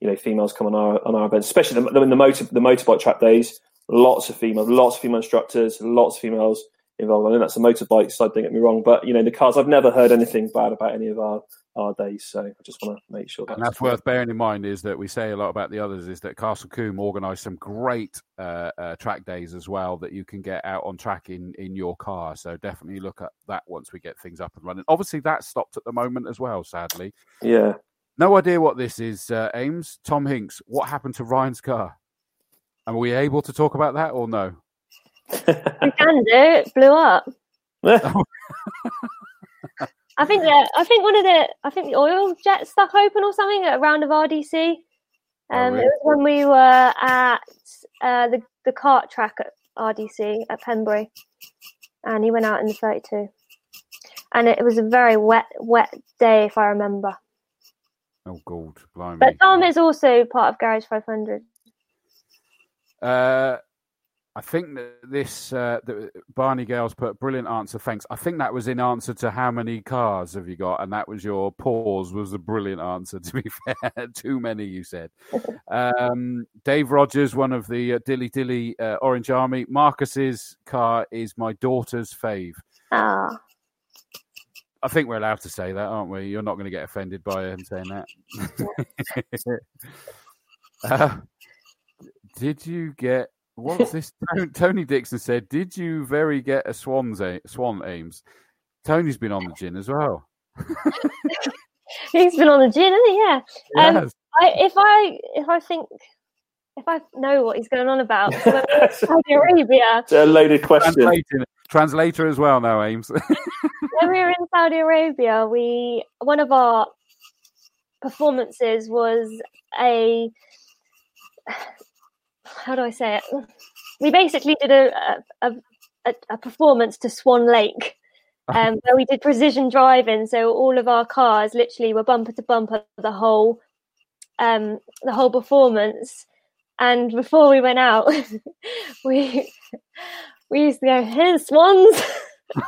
you know females come on our on our events, especially the, the, the motor the motorbike track days. Lots of females, lots of female instructors, lots of females involved. I think that's the motorbike side. Don't get me wrong, but you know the cars. I've never heard anything bad about any of our our days. So I just want to make sure that's, and that's worth bearing in mind. Is that we say a lot about the others. Is that Castle Combe organised some great uh, uh, track days as well that you can get out on track in in your car. So definitely look at that once we get things up and running. Obviously, that stopped at the moment as well. Sadly, yeah. No idea what this is, uh, Ames. Tom Hinks, what happened to Ryan's car? Are we able to talk about that or no? we can do. It blew up. I think that I think one of the I think the oil jet stuck open or something at a round of RDC. Oh, Um, really? It was when we were at uh, the the kart track at RDC at Pembrey, and he went out in the 32. And it was a very wet, wet day, if I remember. Oh, God, blimey. But Tom is also part of Garage 500. Uh, I think that this uh, the Barney Gales put brilliant answer. Thanks. I think that was in answer to how many cars have you got, and that was your pause was a brilliant answer. To be fair, too many you said. Um, Dave Rogers, one of the uh, Dilly Dilly uh, Orange Army. Marcus's car is my daughter's fave. Ah, I think we're allowed to say that, aren't we? You're not going to get offended by him saying that. uh, did you get what's this? Tony Dixon said, "Did you very get a swan's a- swan Ames?" Tony's been on the gin as well. he's been on the gin, hasn't he? Yeah. Um, Yes. I, if I if I think if I know what he's going on about, so when we were in Saudi Arabia, It's a loaded question. Translator, translator as well now, Ames. when we were in Saudi Arabia, we one of our performances was a how do I say it? We basically did a a, a, a performance to Swan Lake. Um, where we did precision driving, so all of our cars literally were bumper to bumper the whole, um, the whole performance. And before we went out, we we used to go, "Here's swans."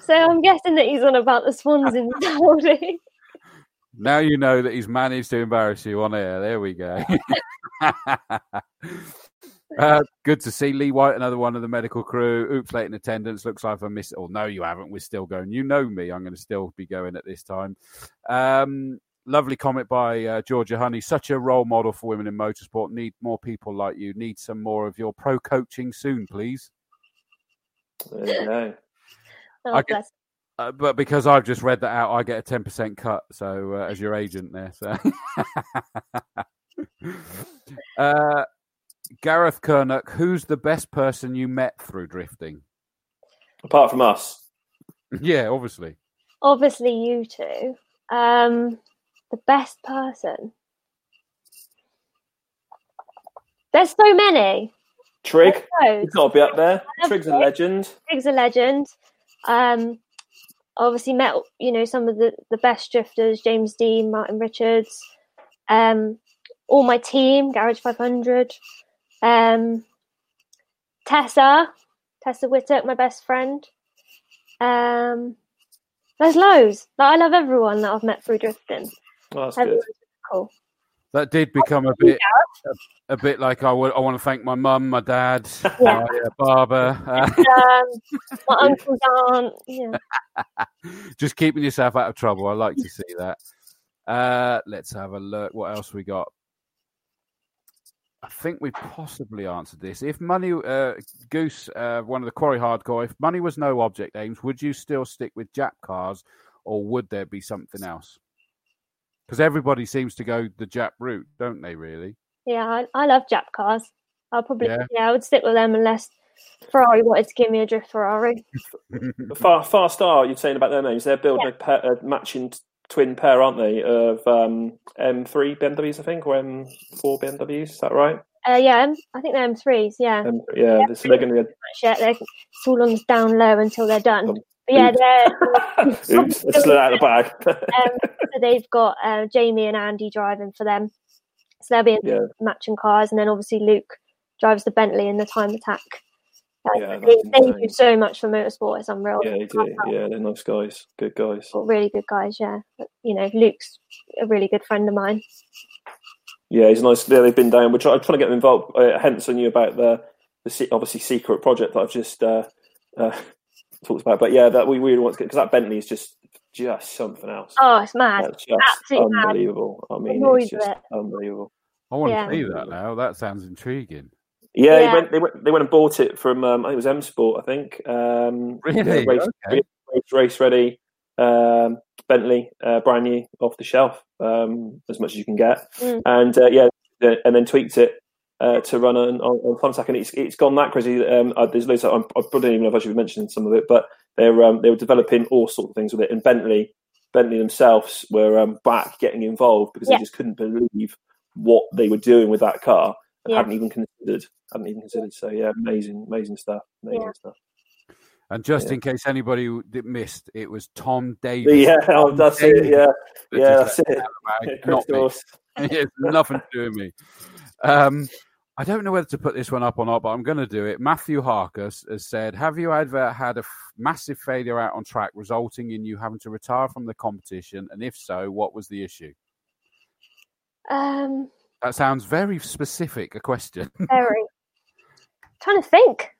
so I'm guessing that he's on about the swans in Saudi. now you know that he's managed to embarrass you on air. There we go. Uh, good to see Lee White, another one of the medical crew. Oops, late in attendance. Looks like I missed. Oh no, you haven't. We're still going. You know me. I'm going to still be going at this time. Um, lovely comment by uh, Georgia Honey. Such a role model for women in motorsport. Need more people like you. Need some more of your pro coaching soon, please. There you go. Oh, I. Uh, but because I've just read that out, I get a ten percent cut. So uh, as your agent there, so. uh, Gareth Kernock, who's the best person you met through drifting? Apart from us. Yeah, obviously. Obviously, you two. Um, the best person. There's so many. Trig. Loads. He's got to be up there. Trig's a legend. Trig's a legend. Um, obviously met you know some of the the best drifters: James Dean, Martin Richards, um, all my team, Garage 500, um, Tessa, Tessa Whittock, my best friend. Um, there's loads. Like, I love everyone that I've met through drifting. Oh, that's good. Cool. That did become a bit, a, a bit like I would. I want to thank my mum, my dad, Yeah. my uh, barber. Uh, Um, my uncle's aunt. Yeah. just keeping yourself out of trouble. I like to see that. Uh, let's have a look. What else we got? I think we possibly answered this. If money, uh, Goose, uh, one of the quarry hardcore, if money was no object aims, would you still stick with Jap cars, or would there be something else? Because everybody seems to go the Jap route, don't they? Really? Yeah, I, I love Jap cars. I'll probably Yeah. yeah. I would stick with them unless Ferrari wanted to give me a drift Ferrari. Far, Far Star, you're saying about their names, they're building a, pair, a matching t- twin pair, aren't they, of um, M3 BMWs, I think, or M4 BMWs, is that right? Uh, yeah, M- I think they're M3s. Yeah, Um, yeah, so they're going to yeah they're it's all on down low until they're done. Um, But yeah, they're Oops, I slid out of the bag. um, so they've got uh, Jamie and Andy driving for them. So they'll be in yeah, matching cars, and then obviously Luke drives the Bentley in the time attack. Uh, Yeah, they, that's they do so much for motorsport. It's unreal. yeah, they do. Yeah, they're nice guys. Good guys. Got really good guys. Yeah, but, you know, Luke's a really good friend of mine. Yeah, he's nice. Yeah, they've been down. We're trying, trying to get them involved. Uh, hence, I knew about the, the obviously secret project that I've just uh, uh, talked about. But yeah, that we really want to get because that Bentley is just just something else. Oh, it's mad. That's just absolutely mad. unbelievable. I mean, it's just it. unbelievable. I want Yeah. to see that now. That sounds intriguing. Yeah, Yeah. He went, they went. They went and bought it from. Um, I think it was M Sport. I think. Um, Really? race, Okay. race, race ready. Um, Bentley, uh, brand new, off the shelf, um, as much as you can get, Mm. and uh, yeah, and then tweaked it uh, to run on, on, on Funsack, and it's it's gone that crazy. Um, uh, there's loads. Of, I'm, I probably don't even know if I should be mentioning some of it, but they're um, they were developing all sorts of things with it. And Bentley Bentley themselves were um, back getting involved because Yeah. they just couldn't believe what they were doing with that car and Yeah. hadn't even considered. Hadn't even considered. So yeah, amazing, amazing stuff. Amazing Yeah. stuff. And just Yeah. in case anybody missed, it was Tom Davis. Yeah, oh, Tom that's it. Yeah, that yeah, that's it. let that Yeah, bag, not me. Christos. it's nothing to do with me. Um, I don't know whether to put this one up or not, but I'm going to do it. Matthew Harkus has said, "Have you ever had a f- massive failure out on track, resulting in you having to retire from the competition? And if so, what was the issue?" Um, That sounds very specific. A question. very. trying to think.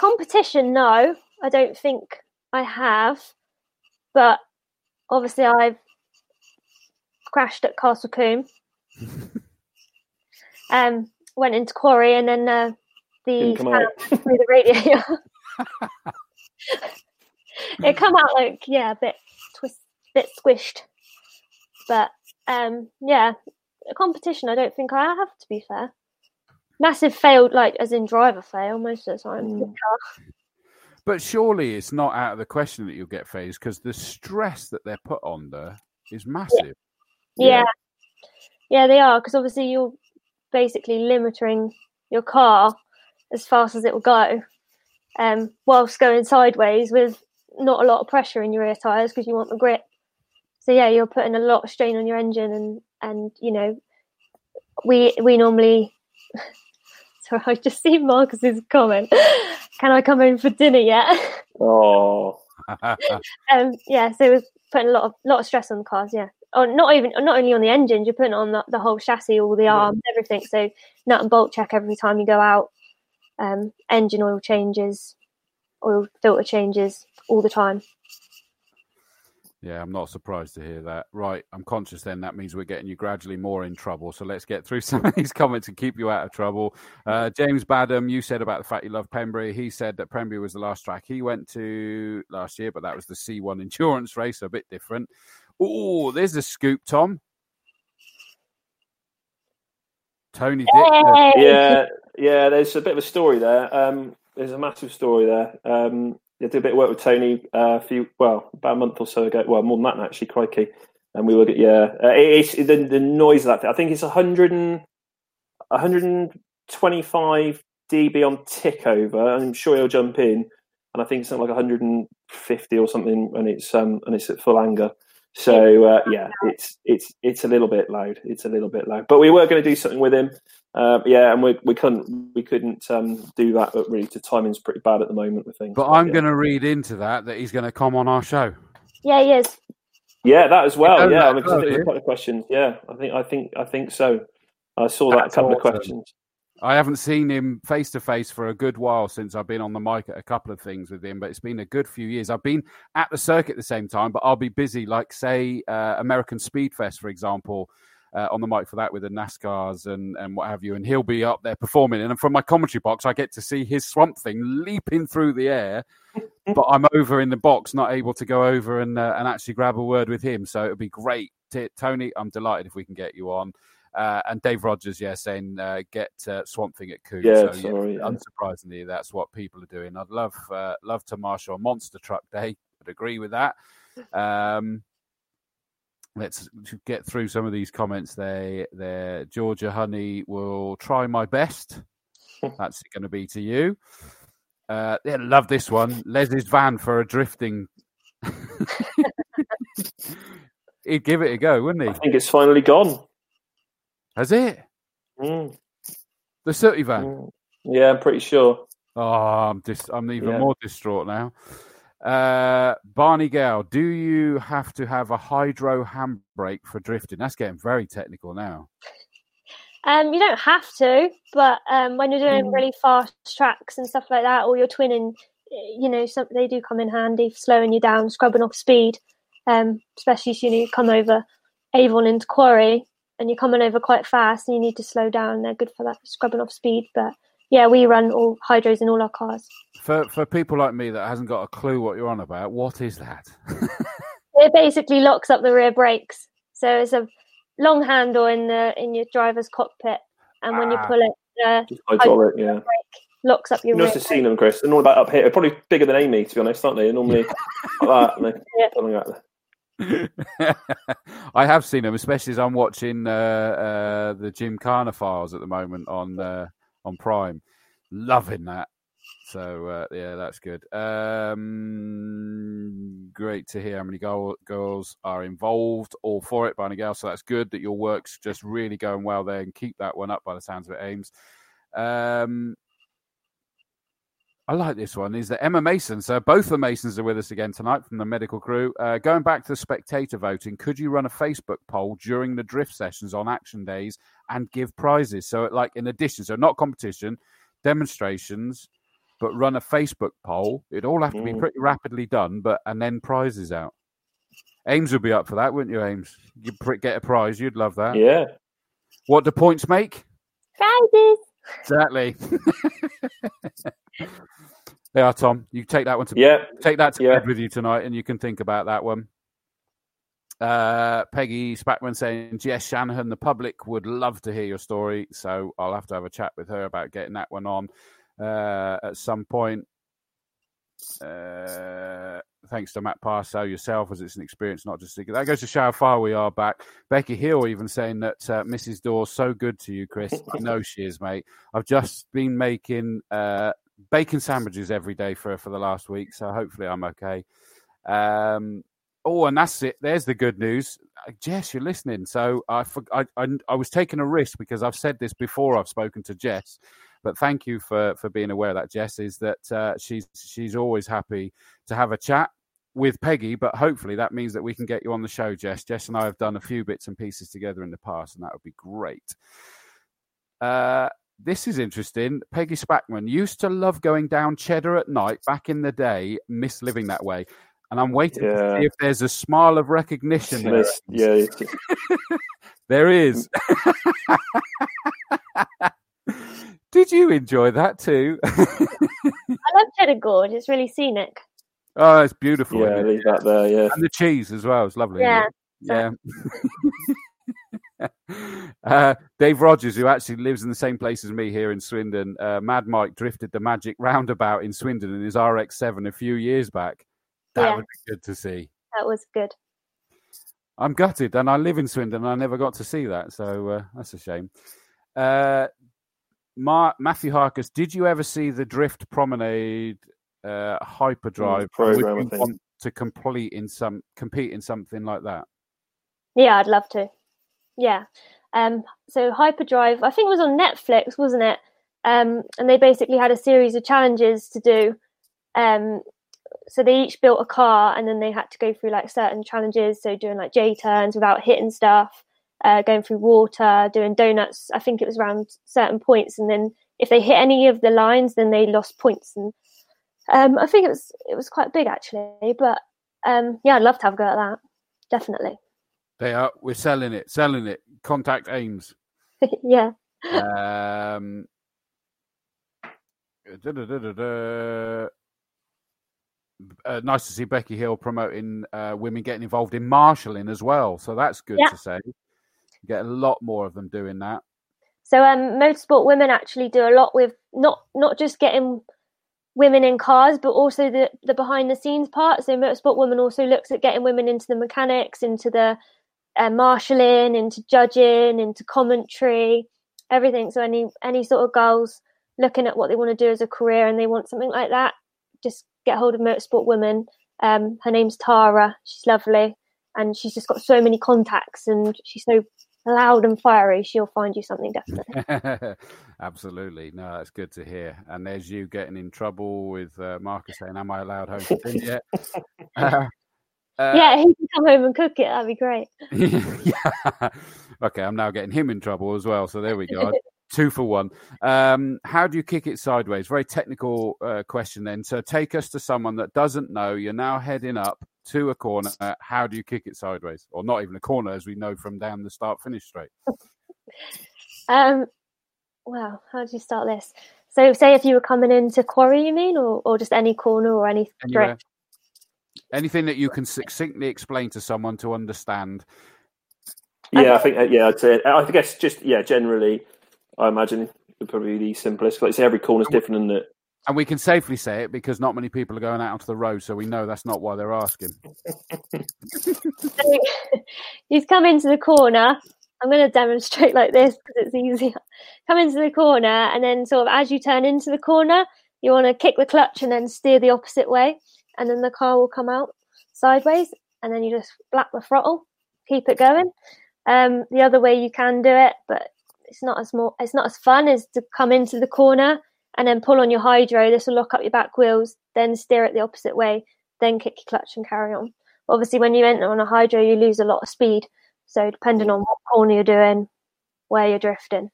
Competition, no, I don't think I have. But obviously, I've crashed at Castle Combe. um, went into quarry and then uh, the Didn't come fan out. through the radiator. it come out like yeah, a bit twist, bit squished. But um, yeah, a competition. I don't think I have to be fair. Massive failed, like as in driver fail most of the time. Mm. But surely it's not out of the question that you'll get phased because the stress that they're put under is massive. Yeah, yeah, they are because obviously you're basically limiting your car as fast as it will go, um, whilst going sideways with not a lot of pressure in your rear tires because you want the grip. So yeah, you're putting a lot of strain on your engine, and and you know, we we normally. So I just see Marcus's comment. Can I come home for dinner yet? Oh, um, yeah, so we're putting a lot of lot of stress on the cars. Yeah, or not even not only on the engines, you're putting on the, the whole chassis, all the arms, everything. So nut and bolt check every time you go out. Um, engine oil changes, oil filter changes all the time. Yeah, I'm not surprised to hear that. Right, I'm conscious then that means we're getting you gradually more in trouble. So let's get through some of these comments and keep you out of trouble. Uh, James Badham, you said about the fact you love Pembrey. He said that Pembrey was the last track he went to last year, but that was the C1 endurance race, so a bit different. Oh, there's a scoop, Tom. Tony Dick. Yeah, yeah. There's a bit of a story there. Um, there's a massive story there. Um, I did a bit of work with Tony uh, a few, well, about a month or so ago. Well, more than that actually, crikey. And we were, yeah, uh, it, it's the, the noise of that. Thing. I think it's 100 and, 125 dB on tick over. I'm sure he'll jump in, and I think it's something like 150 or something, and it's um and it's at full anger. So uh, yeah, it's it's it's a little bit loud. It's a little bit loud. But we were going to do something with him. Uh, yeah, and we we couldn't we couldn't um, do that. But really, the timing's pretty bad at the moment with things. But I'm yeah. going to read into that that he's going to come on our show. Yeah, he is. Yeah, that as well. Yeah, that I mean, 'cause as well, there's do a you? couple of questions. Yeah, I think I think I think so. I saw that That's a couple of questions. I haven't seen him face to face for a good while since I've been on the mic at a couple of things with him, but it's been a good few years. I've been at the circuit at the same time, but I'll be busy, like, say, uh, American Speed Fest, for example, uh, on the mic for that with the NASCARs and, and what have you. And he'll be up there performing. And from my commentary box, I get to see his swamp thing leaping through the air, but I'm over in the box, not able to go over and, uh, and actually grab a word with him. So it'll be great. T- Tony, I'm delighted if we can get you on. Uh, and Dave Rogers, yeah, saying uh, get uh, Swamp Thing at Coos. Yeah, so, sorry, yeah. unsurprisingly, that's what people are doing. I'd love uh, love to marshal a monster truck day. I'd agree with that. Um, let's get through some of these comments. They, there, Georgia Honey will try my best. That's going to be to you. Uh, yeah, love this one. Les's van for a drifting. He'd give it a go, wouldn't he? I think it's finally gone. Has it? Mm, The sooty van. mm. Yeah, I'm pretty sure. Oh, I'm dis- I'm even Yeah. more distraught now. Uh, Barney Gale, do you have to have a hydro handbrake for drifting? That's getting very technical now. Um, you don't have to, but um, when you're doing Mm. really fast tracks and stuff like that, or you're twinning, you know, some, they do come in handy for slowing you down, scrubbing off speed. Um, especially if you, know, you come over Avon into Quarry and you're coming over quite fast and you need to slow down. They're good for that scrubbing off speed. But yeah, we run all hydros in all our cars. For for people like me that hasn't got a clue what you're on about, what is that? It basically locks up the rear brakes. So it's a long handle in the in your driver's cockpit, and when you Ah. pull it, uh, Just hydraulic, yeah. brake locks up your You rear. must have seen them, Chris. They're all about up here. They're probably bigger than Amy, to be honest, aren't they? They're normally like that. And they're Yeah. pulling out there. I have seen them, especially as I'm watching uh, uh, the Gymkhana files at the moment on uh, on Prime. Loving that. So uh, yeah, that's good. Um, great to hear how many goal, girls are involved, all for it, Barney Gal. So that's good that your work's just really going well there, and keep that one up by the sounds of it, Ames. Um, I like this one. Is that Emma Mason? So both the Masons are with us again tonight from the medical crew. Uh, going back to the spectator voting, could you run a Facebook poll during the drift sessions on action days and give prizes? So, like in addition, so not competition, demonstrations, but run a Facebook poll. It'd all have to be Mm. pretty rapidly done, but and then prizes out. Ames would be up for that, wouldn't you, Ames? You'd get a prize. You'd love that. Yeah. What do points make? Prizes. Exactly. yeah, Tom, you take that one to Yeah. take that to Yeah. bed with you tonight, and you can think about that one. Uh, Peggy Spackman saying, "Yes, Shanahan, the public would love to hear your story, so I'll have to have a chat with her about getting that one on uh, at some point. Uh, thanks to Matt Parso yourself, as it's an experience, not just that goes to show how far we are back. Becky Hill even saying that uh, Mrs. Dawes so good to you, Chris. I know she is, mate. I've just been making uh, bacon sandwiches every day for for the last week, so hopefully I'm okay. Um, oh, and that's it. There's the good news, Uh, Jess. You're listening. So I, I, I I was taking a risk because I've said this before. I've spoken to Jess, but thank you for for being aware of that. Jess is that uh, she's she's always happy to have a chat with Peggy, but hopefully that means that we can get you on the show, Jess. Jess and I have done a few bits and pieces together in the past, and that would be great. Uh, this is interesting. Peggy Spackman used to love going down Cheddar at night back in the day, miss living that way. And I'm waiting to see if there's a smile of recognition there. Yeah. There is. Did you enjoy that too? I love Cheddar Gorge. It's really scenic. oh, it's beautiful. Yeah. Leave that there. Yeah. And the cheese as well. It's lovely. Yeah. it? Yeah. uh, Dave Rogers, who actually lives in the same place as me here in Swindon, uh, Mad Mike drifted the magic roundabout in Swindon in his RX7 a few years back. That Yeah. would be good to see. That was good. I'm gutted, and I live in Swindon, and I never got to see that, so uh, that's a shame. Uh, Ma- Matthew Harkus, did you ever see the Drift Promenade uh, hyperdrive? program, Would you think. want to complete in some compete in something like that? Yeah, I'd love to. Yeah. Um, so Hyperdrive, I think it was on Netflix, wasn't it? Um, and they basically had a series of challenges to do. Um, so they each built a car, and then they had to go through like certain challenges. So doing like J turns without hitting stuff, uh, going through water, doing donuts. I think it was around certain points, and then if they hit any of the lines, then they lost points. And um, I think it was it was quite big actually. But um, yeah, I'd love to have a go at that. Definitely. They are. We're selling it. Selling it. Contact Ames. yeah. Um, da-da-da-da-da. Uh, nice to see Becky Hill promoting uh, women getting involved in marshalling as well. So that's good Yeah. to say. Get a lot more of them doing that. So um, motorsport women actually do a lot with not not just getting women in cars, but also the the behind the scenes part. So motorsport women also looks at getting women into the mechanics, into the uh, marshalling, into judging, into commentary, everything. So any any sort of girls looking at what they want to do as a career and they want something like that, just get hold of motorsport women. Um, her name's Tara. She's lovely, and she's just got so many contacts, and she's so loud and fiery. She'll find you something definitely. Absolutely. No, that's good to hear. And there's you getting in trouble with uh, Marcus saying, Am I allowed home for dinner yet? Uh, uh, yeah, he can come home and cook it. That'd be great. yeah. Okay, I'm now getting him in trouble as well. So there we go. Two for one. Um, how do you kick it sideways? Very technical uh, question then. So take us to someone that doesn't know. You're now heading up to a corner. Uh, how do you kick it sideways? Or not even a corner, as we know from down the start finish straight. Um, wow, how do you start this? So, say if you were coming into quarry, you mean, or, or just any corner or any Anywhere. Anything that you can succinctly explain to someone to understand. Yeah, I think uh, yeah, I'd say I guess just yeah, generally, I imagine it'd probably be the simplest. Like I say, every corner's different, isn't it? And we can safely say it because not many people are going out onto the road, so we know that's not why they're asking. So you come into the corner. I'm going to demonstrate like this because it's easier. Come into the corner, and then sort of as you turn into the corner, you want to kick the clutch and then steer the opposite way, and then the car will come out sideways, and then you just flap the throttle, keep it going. Um, the other way you can do it, but it's not as more, it's not as fun is to come into the corner and then pull on your hydro. This will lock up your back wheels, then steer it the opposite way, then kick your clutch and carry on. Obviously, when you enter on a hydro, you lose a lot of speed. So depending on what corner you're doing, where you're drifting,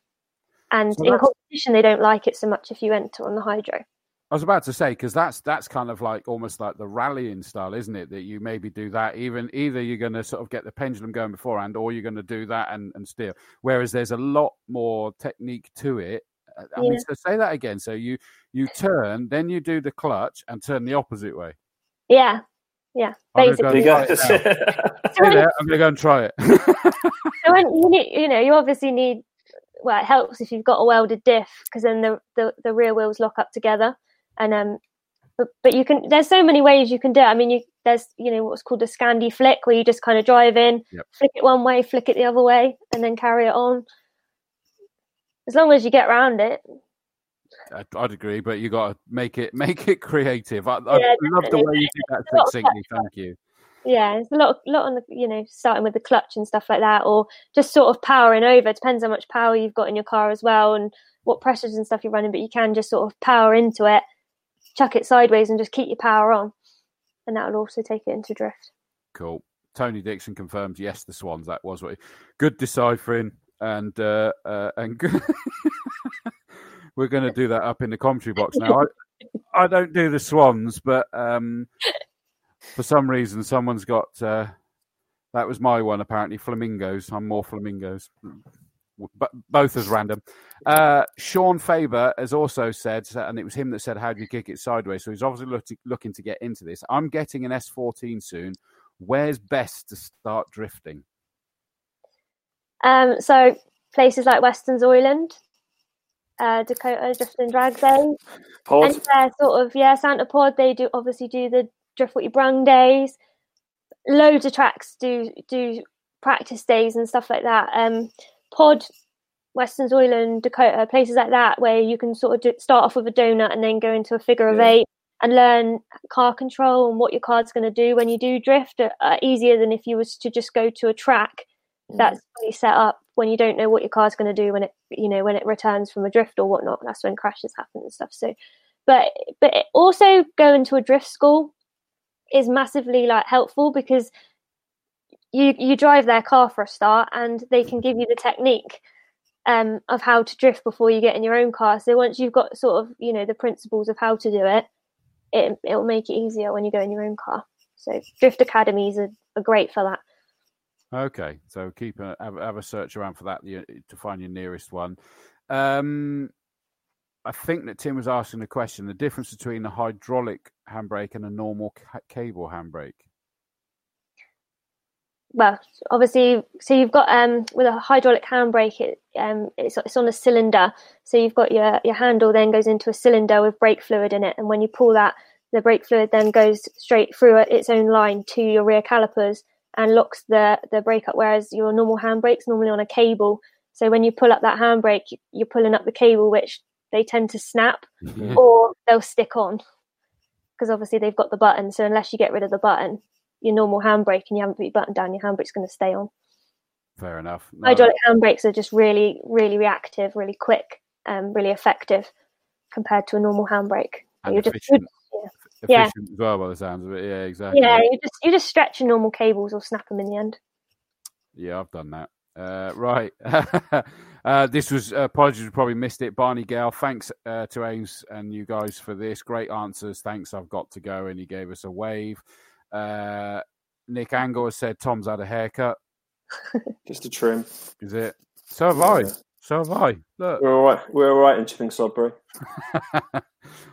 and So in competition, they don't like it so much if you enter on the hydro. I was about to say because that's that's kind of like almost like the rallying style, isn't it? That you maybe do that. Even either you're going to sort of get the pendulum going beforehand, or you're going to do that and, and steer. Whereas there's a lot more technique to it. Uh, I mean, Yeah. so say that again. So you you turn, then you do the clutch and turn the opposite way. Yeah, yeah, I'm gonna basically. go- There you Right go. now. So when- Say I'm going to go and try it. So when you need, you know, you obviously need. Well, it helps if you've got a welded diff because then the, the the rear wheels lock up together, and um, but but you can. There's so many ways you can do it. I mean, you there's you know what's called a Scandi flick where you just kind of drive in, Yep. flick it one way, flick it the other way, and then carry it on. As long as you get around it, I'd, I'd agree, but you got to make it make it creative. I, I love the way you do that of succinctly. Thank you. yeah, it's a lot, lot on the you know starting with the clutch and stuff like that, or just sort of powering over. It depends how much power you've got in your car as well, and what pressures and stuff you're running. But you can just sort of power into it, chuck it sideways, and just keep your power on, and that will also take it into drift. Cool. Tony Dixon confirms yes, the Swans. That was what. He, good deciphering and uh, uh, and. We're going to do that up in the commentary box now. I, I don't do the Swans, but um, for some reason, someone's got. Uh, that was my one. Apparently, flamingos. I'm more flamingos. But both as random. Uh, Sean Faber has also said, and it was him that said, "How do you kick it sideways?" So he's obviously look, looking to get into this. I'm getting an S14 soon. Where's best to start drifting? Um, so places like Westonzoyland, uh, Dakota Drift and Drag Days, Pod. and uh, sort of yeah, Santa Pod. They do obviously do the Drift What You Brung days. Loads of tracks do do practice days and stuff like that. Um, Pod, Westonzoyland, Dakota, places like that where you can sort of do, start off with a donut and then go into a figure of eight and learn car control and what your car's going to do when you do drift. Uh, uh, easier than if you was to just go to a track that's fully set up when you don't know what your car's going to do when it you know when it returns from a drift or whatnot that's when crashes happen and stuff so but but also going to a drift school is massively like helpful because you you drive their car for a start and they can give you the technique um, of how to drift before you get in your own car so once you've got sort of you know the principles of how to do it it it'll make it easier when you go in your own car so drift academies are, are great for that Okay, so keep a have, have a search around for that to find your nearest one. Um, I think that Tim was asking the question: the difference between a hydraulic handbrake and a normal ca- cable handbrake. well, obviously, so you've got um with a hydraulic handbrake, it um it's it's on a cylinder. So you've got your your handle then goes into a cylinder with brake fluid in it, and when you pull that, the brake fluid then goes straight through its own line to your rear calipers and locks the the brake up. Whereas your normal handbrake's normally on a cable. So when you pull up that handbrake, you- you're pulling up the cable, which they tend to snap or they'll stick on because obviously they've got the button. So unless you get rid of the button, your normal handbrake and you haven't put your button down, your handbrake's going to stay on. Fair enough. No, Hydraulic handbrakes are just really, really reactive, really quick, um, really effective compared to a normal handbrake. and You're just efficient, yeah. as well by the sounds of it. Yeah, exactly. yeah, you just you just stretch your normal cables or snap them in the end. Yeah, I've done that. Uh, right. uh, this was uh, apologies, we probably missed it. Barney Gale, thanks uh, to Ames and you guys for this. Great answers. Thanks. I've got to go. And he gave us a wave. Uh, Nick Angle has said Tom's had a haircut. Just a trim. Is it? So have I. So have I. Look, We're all right. We're all right in Chipping Sodbury.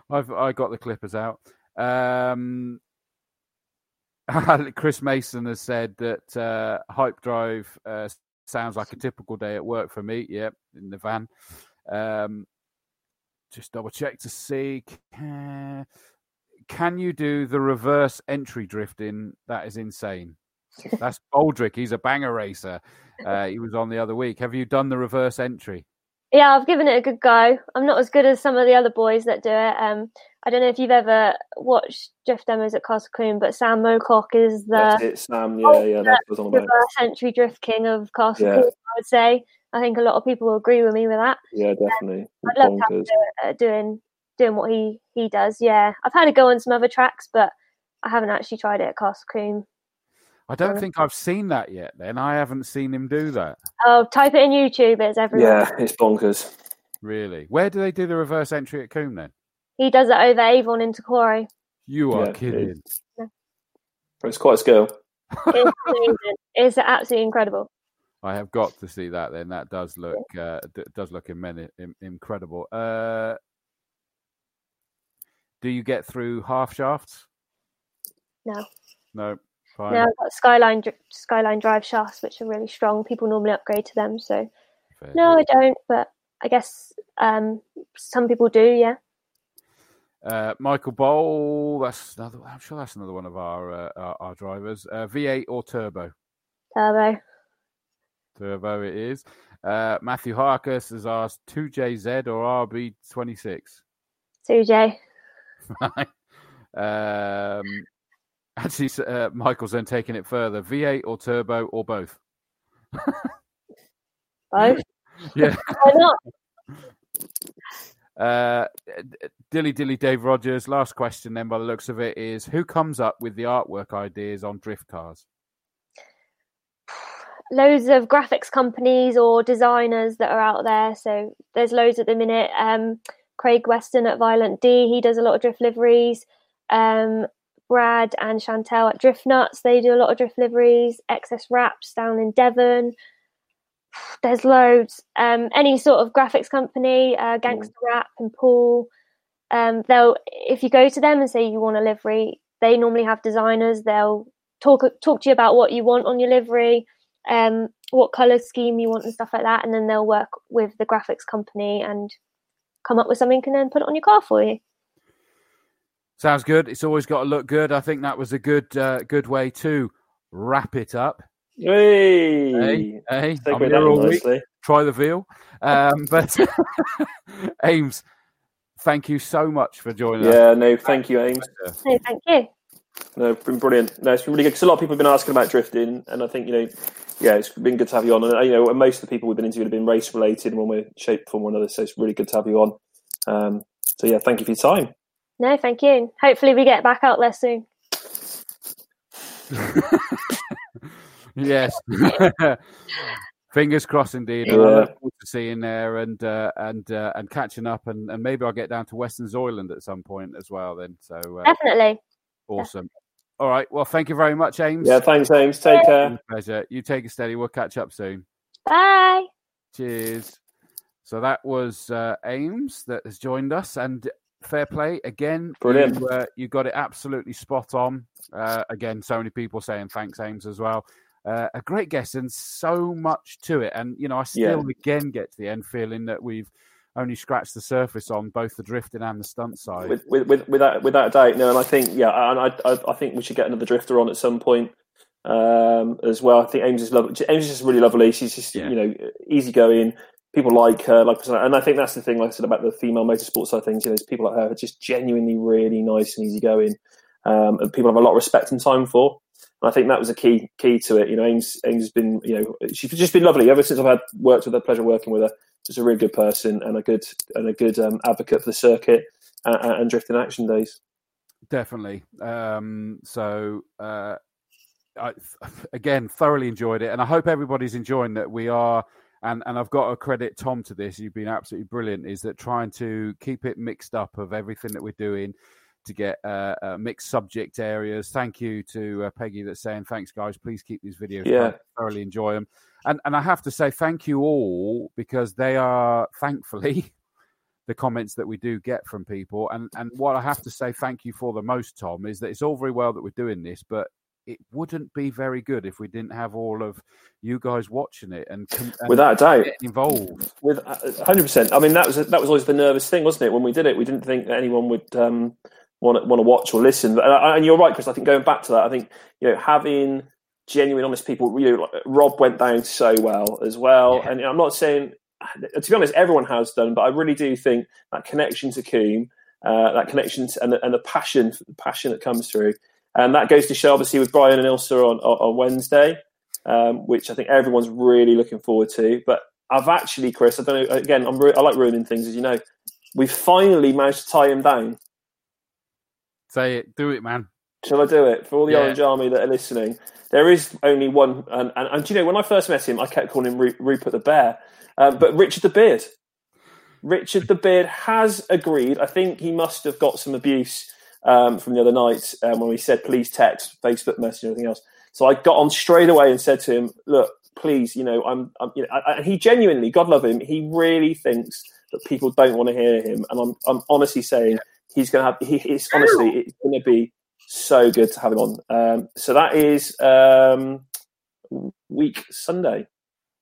I've I got the clippers out. Um, Chris Mason has said that uh, Hype Drive uh, sounds like a typical day at work for me. Yep, in the van. Um, just double check to see. Can, can you do the reverse entry drifting? That is insane. That's Baldrick. He's a banger racer. Uh, he was on the other week. Have you done the reverse entry? Yeah, I've given it a good go. I'm not as good as some of the other boys that do it. Um, I don't know if you've ever watched drift demos at Castle Combe, but Sam Mocock is the it, Sam. Yeah, yeah, I was on about. entry drift king of Castle Yeah. I would say. I think a lot of people will agree with me with that. Yeah, definitely. I'd love to have to, uh, doing doing what he he does. Yeah, I've had a go on some other tracks, but I haven't actually tried it at Castle Combe. I don't think I've seen that yet. Then I haven't seen him do that. Oh, type it in YouTube. It's everywhere. Yeah, it's bonkers. Really? Where do they do the reverse entry at Combe then? He does it over Avon into Quarry. You are Yeah, kidding. But it's quite a skill. It's. It's absolutely incredible. I have got to see that. Then that does look uh, d- does look imen- im- incredible. Uh, do you get through half shafts? No. No. Fine. Now I've got Skyline Skyline Drive shafts, which are really strong. People normally upgrade to them, so Fair no, I don't. But I guess um, some people do. Yeah. Uh, Michael Bowl. That's another. I'm sure that's another one of our uh, our, our drivers. Uh, V8 or turbo? Turbo. Turbo it is. Uh, Matthew Harkus has asked 2JZ or RB26. Suje. um, actually, uh, Michael's then taking it further. V8 or turbo or both? Both. Yeah. Why not? Uh, dilly dilly Dave Rogers. Last question, then, by the looks of it, is who comes up with the artwork ideas on drift cars? loads of graphics companies or designers that are out there. So there's loads at the minute. Um, Craig Weston at Violent D, he does a lot of drift liveries. Um, Brad and Chantel at Drift Nuts, they do a lot of drift liveries. excess Wraps down in Devon. There's loads. Um, any sort of graphics company, uh, Gangster Rap and Paul. Um, they'll if you go to them and say you want a livery, they normally have designers. They'll talk talk to you about what you want on your livery um, what color scheme you want and stuff like that, and then they'll work with the graphics company and come up with something and then put it on your car for you. Sounds good. It's always got to look good. I think that was a good uh, good way to wrap it up. Hey, Hey, hey, I'm here all week. Try the veal. Um, but Ames, thank you so much for joining us. Yeah, no, thank you, Ames. So thank you. No, it's been brilliant. No, it's been really good because a lot of people have been asking about drifting, and I think you know, yeah, it's been good to have you on. And uh, you know, most of the people we've been interviewing have been race related in one way, shape, form, or another. So it's really good to have you on. Um, so yeah, thank you for your time. No, thank you. Hopefully, we get back out there soon. yes. Fingers crossed, indeed. And I look forward to seeing there and uh, and uh, and catching up, and, and maybe I'll get down to Westonzoyland at some point as well. Then, so uh, Definitely. awesome. All right. Well, thank you very much, Ames. Yeah, thanks, Ames. Take care. Pleasure. You take it steady. We'll catch up soon. Bye. Cheers. So that was uh, Ames that has joined us, and fair play again. Brilliant. You, uh, you got it absolutely spot on. Uh, again, so many people saying thanks, Ames, as well. Uh, a great guest and so much to it. And you know, I still again get to the end feeling that we've only scratched the surface on both the drifting and the stunt side. With, with, with, without, without a doubt, no. And I think, yeah, and I, I, I think we should get another drifter on at some point um, as well. I think Ames is lovely. Ames is just really lovely. She's just, Yeah. you know, easygoing. People like her, like, and I think that's the thing. Like I said about the female motorsport side of things, you know, people like her are just genuinely really nice and easygoing, um, and people have a lot of respect and time for. And I think that was a key key to it. You know, Ames, Ames has been, you know, she's just been lovely ever since I've had worked with her, pleasure working with her. She's a really good person and a good and a good um, advocate for the circuit and, and drifting action days. Definitely. Um, so, uh, I again thoroughly enjoyed it, and I hope everybody's enjoying that. We are, and and I've got to credit Tom to this. You've been absolutely brilliant. Is that trying to keep it mixed up of everything that we're doing to get uh, uh, mixed subject areas. Thank you to uh, Peggy that's saying thanks, guys. Please keep these videos. Yeah. thoroughly enjoy them. And and I have to say thank you all because they are thankfully the comments that we do get from people. And and what I have to say thank you for the most, Tom, is that it's all very well that we're doing this, but it wouldn't be very good if we didn't have all of you guys watching it and, and without a doubt involved. With uh, hundred percent. I mean, that was that was always the nervous thing, wasn't it? When we did it, we didn't think that anyone would um, want to, want to watch or listen. And, and you're right, Chris. I think going back to that, I think you know having genuine, honest people. You know, Rob went down so well as well, yeah. and I'm not saying. To be honest, everyone has done, but I really do think that connection to Combe, uh, that connection to, and, the, and the passion, the passion that comes through, and that goes to show, obviously, with Brian and Ilsa on, on, Wednesday, um, which I think everyone's really looking forward to. But I've actually, Chris, I don't know, again, I'm I like ruining things, as you know. We finally managed to tie him down. Say it. Do it, man. Shall I do it? For all the yeah. Orange Army that are listening, there is only one. And, and, and, you know, when I first met him, I kept calling him Rupert the Bear. Um, but Richard the Beard. Richard the Beard has agreed. I think he must have got some abuse um, from the other night um, when we said please text, Facebook message, and everything else. So I got on straight away and said to him, "Look, please, you know, I'm, I'm you know," and he genuinely, God love him, he really thinks that people don't want to hear him, and I'm, I'm honestly saying he's going to have. He, it's honestly, it's going to be so good to have him on. Um, so that is um, week Sunday.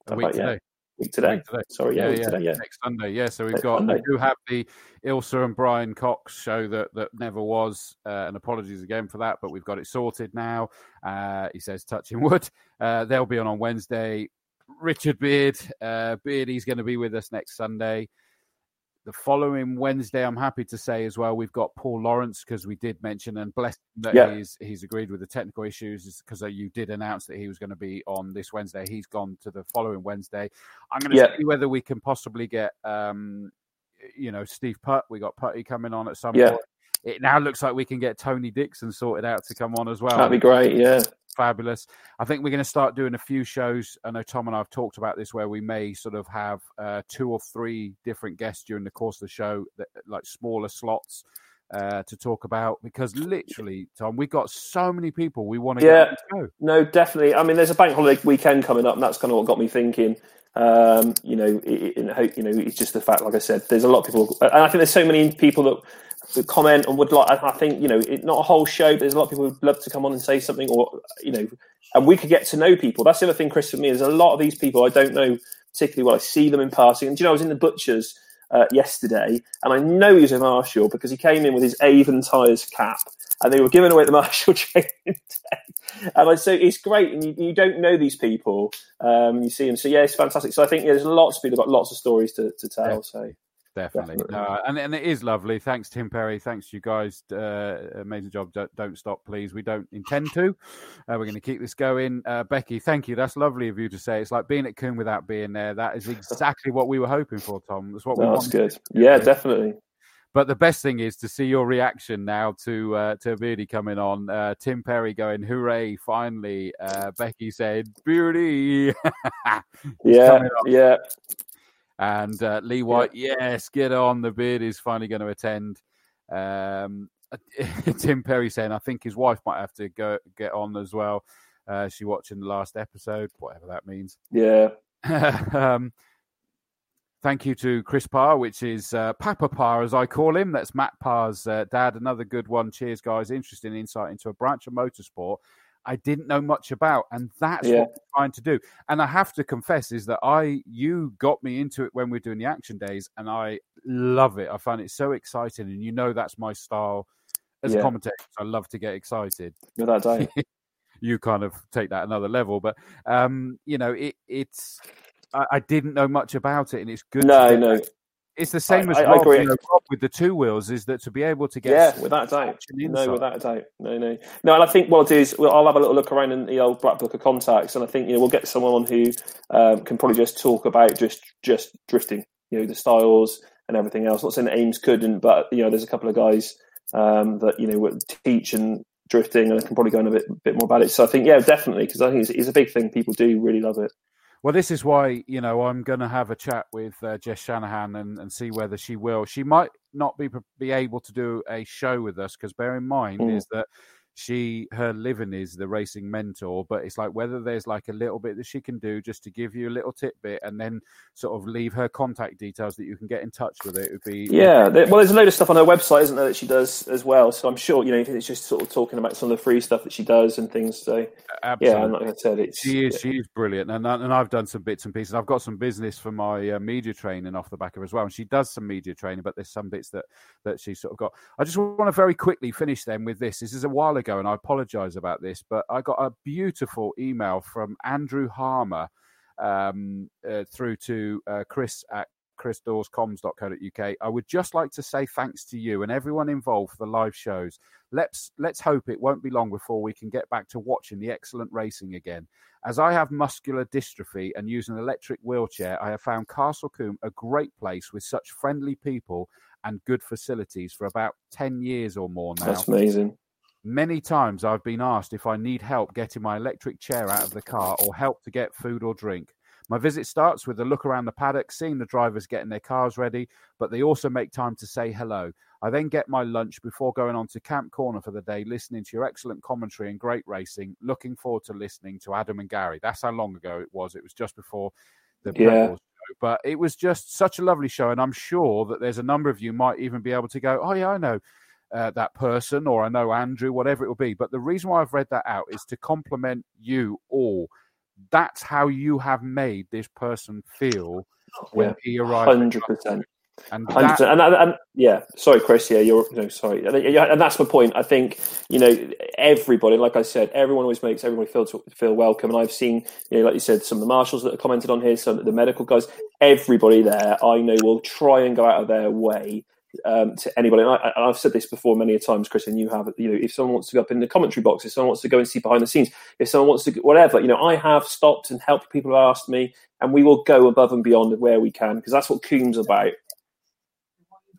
A week today. Week today. Week today. Sorry, yeah, yeah, yeah. Today, yeah, Next Sunday, yeah. So we've Next got Sunday. we do have the Ilsa and Brian Cox show that that never was, uh, and apologies again for that, but we've got it sorted now. Uh, he says, touching wood. Uh, they'll be on on Wednesday. Richard Beard, uh, Beard, he's going to be with us next Sunday. The following Wednesday, I'm happy to say as well, we've got Paul Lawrence because we did mention and bless him that yeah. he's he's agreed with the technical issues because uh, you did announce that he was going to be on this Wednesday. He's gone to the following Wednesday. I'm going to yeah. see whether we can possibly get, um, you know, Steve Putt. We got Putty coming on at some yeah. point. It now looks like we can get Tony Dixon sorted out to come on as well. That'd be great. Yeah fabulous. I think we're going to start doing a few shows. I know Tom and I have talked about this, where we may sort of have uh, two or three different guests during the course of the show, that, like smaller slots. Uh, to talk about because literally, Tom, we've got so many people we want to yeah, go. No, definitely. I mean, there's a bank holiday weekend coming up, and that's kind of what got me thinking. Um, you know, it, it, you know, it's just the fact, like I said, there's a lot of people, and I think there's so many people that comment and would like. I think you know, it, not a whole show, but there's a lot of people who'd love to come on and say something, or you know, and we could get to know people. That's the other thing, Chris. For me, there's a lot of these people I don't know particularly well. I see them in passing, and you know, I was in the butchers uh, yesterday, and I know he was a Marshall because he came in with his Avon tyres cap, and they were giving away the Marshall training day. And I so it's great, and you, you don't know these people, um, you see them. So yeah, it's fantastic. So I think yeah, there's lots of people got lots of stories to, to tell. Yeah. So definitely. definitely. No, and, and it is lovely. Thanks, Tim Perry. Thanks, you guys. Uh, amazing job. Don't, don't, stop, please. We don't intend to. Uh, we're going to keep this going. Uh, Becky, thank you. That's lovely of you to say. It's like being at Combe without being there. That is exactly what we were hoping for, Tom. That's what we That's good. Yeah, definitely. But the best thing is to see your reaction now to uh, to Beardy coming on. Uh, Tim Perry going, "Hooray! Finally!" Uh, Becky said, "Beardy." yeah, yeah. And uh, Lee White, yeah. yes, get on. The beard is finally going to attend. Um, Tim Perry saying, I think his wife might have to go get on as well. Uh, she watching the last episode, whatever that means. Yeah. um, thank you to Chris Parr, which is uh, Papa Parr, as I call him. That's Matt Parr's uh, dad. Another good one. Cheers, guys. Interesting insight into a branch of motorsport I didn't know much about, and that's yeah. what we're trying to do. And I have to confess is that I you got me into it when we are doing the action days, and I love it. I find it so exciting, and you know that's my style as yeah. a commentator. I love to get excited. Without doubt. you kind of take that another level, but um, you know, it it's I, I, didn't know much about it, and it's good. No, no, it's the same I, as I, Rob, you know, Rob with the two wheels. Is that to be able to get yeah, without a doubt, no, without a doubt, no, no, no. And I think what I'll do is well, I'll have a little look around in the old black book of contacts, and I think you know we'll get someone who um, can probably just talk about just just drifting, you know, the styles and everything else. Not saying that Ames couldn't, but you know, there's a couple of guys um, that you know would teach and drifting, and I can probably go in a bit bit more about it. So I think yeah, definitely because I think it's, it's a big thing. People do really love it. Well, this is why you know I'm going to have a chat with uh, Jess Shanahan and, and see whether she will. She might not be be able to do a show with us because bear in mind mm. is that she her living is the racing mentor but it's like whether there's like a little bit that she can do just to give you a little tidbit and then sort of leave her contact details that you can get in touch with it, it would be yeah well there's a load of stuff on her website isn't there that she does as well so i'm sure you know it's just sort of talking about some of the free stuff that she does and things so Absolutely. yeah like i said it's she is yeah. she is brilliant and, and i've done some bits and pieces i've got some business for my uh, media training off the back of her as well and she does some media training but there's some bits that that she sort of got i just want to very quickly finish then with this this is a while ago and i apologize about this, but I got a beautiful email from Andrew Harmer um, uh, through to uh, Chris at chrisdawescoms.co.uk. I would just like to say thanks to you and everyone involved for the live shows. Let's let's hope it won't be long before we can get back to watching the excellent racing again. As I have muscular dystrophy and use an electric wheelchair, I have found Castle Combe a great place with such friendly people and good facilities for about 10 years or more now. That's amazing. Many times I've been asked if I need help getting my electric chair out of the car or help to get food or drink. My visit starts with a look around the paddock, seeing the drivers getting their cars ready, but they also make time to say hello. I then get my lunch before going on to Camp Corner for the day, listening to your excellent commentary and great racing. Looking forward to listening to Adam and Gary. That's how long ago it was. It was just before the yeah. show, but it was just such a lovely show, and I'm sure that there's a number of you might even be able to go, "Oh yeah, I know." Uh, that person or I know Andrew, whatever it will be. But the reason why I've read that out is to compliment you all. That's how you have made this person feel when yeah, he arrived. Hundred percent. And, that... and, and, and, yeah, sorry, Chris. Yeah, you're no sorry, and that's my point. I think you know everybody, like I said, everyone always makes everybody feel feel welcome. And I've seen, you know, like you said, some of the marshals that have commented on here, some of the medical guys, everybody there, I know will try and go out of their way um, to anybody. And I, have said this before many a times, Chris, and you have. You know, if someone wants to go up in the commentary box, if someone wants to go and see behind the scenes, if someone wants to, whatever, you know, I have stopped and helped people who asked me, and we will go above and beyond where we can because that's what Combe's about.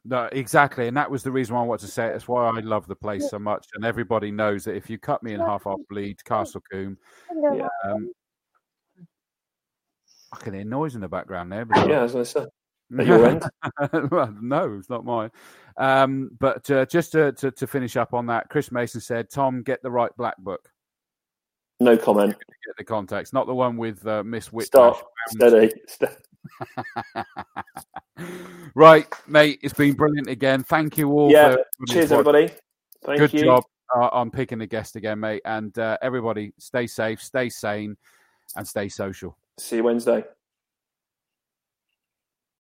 No, exactly, and that was the reason why I wanted to say it. That's why I love the place so much, and everybody knows that if you cut me in half, I'll bleed. Castle Combe. Yeah. Um, I can hear noise in the background there. But yeah, as I said at your end? no, it's not mine. Um, but uh, just to, to, to, finish up on that, Chris Mason said, Tom, get the right black book. No comment. Get the context, not the one with uh, Miss Whitlash. Stop. Steady. right, mate. It's been brilliant again. Thank you all. Yeah. Cheers, everybody. Thank Good you. job uh, on picking a guest again, mate. And uh, everybody, stay safe, stay sane, and stay social. See you Wednesday.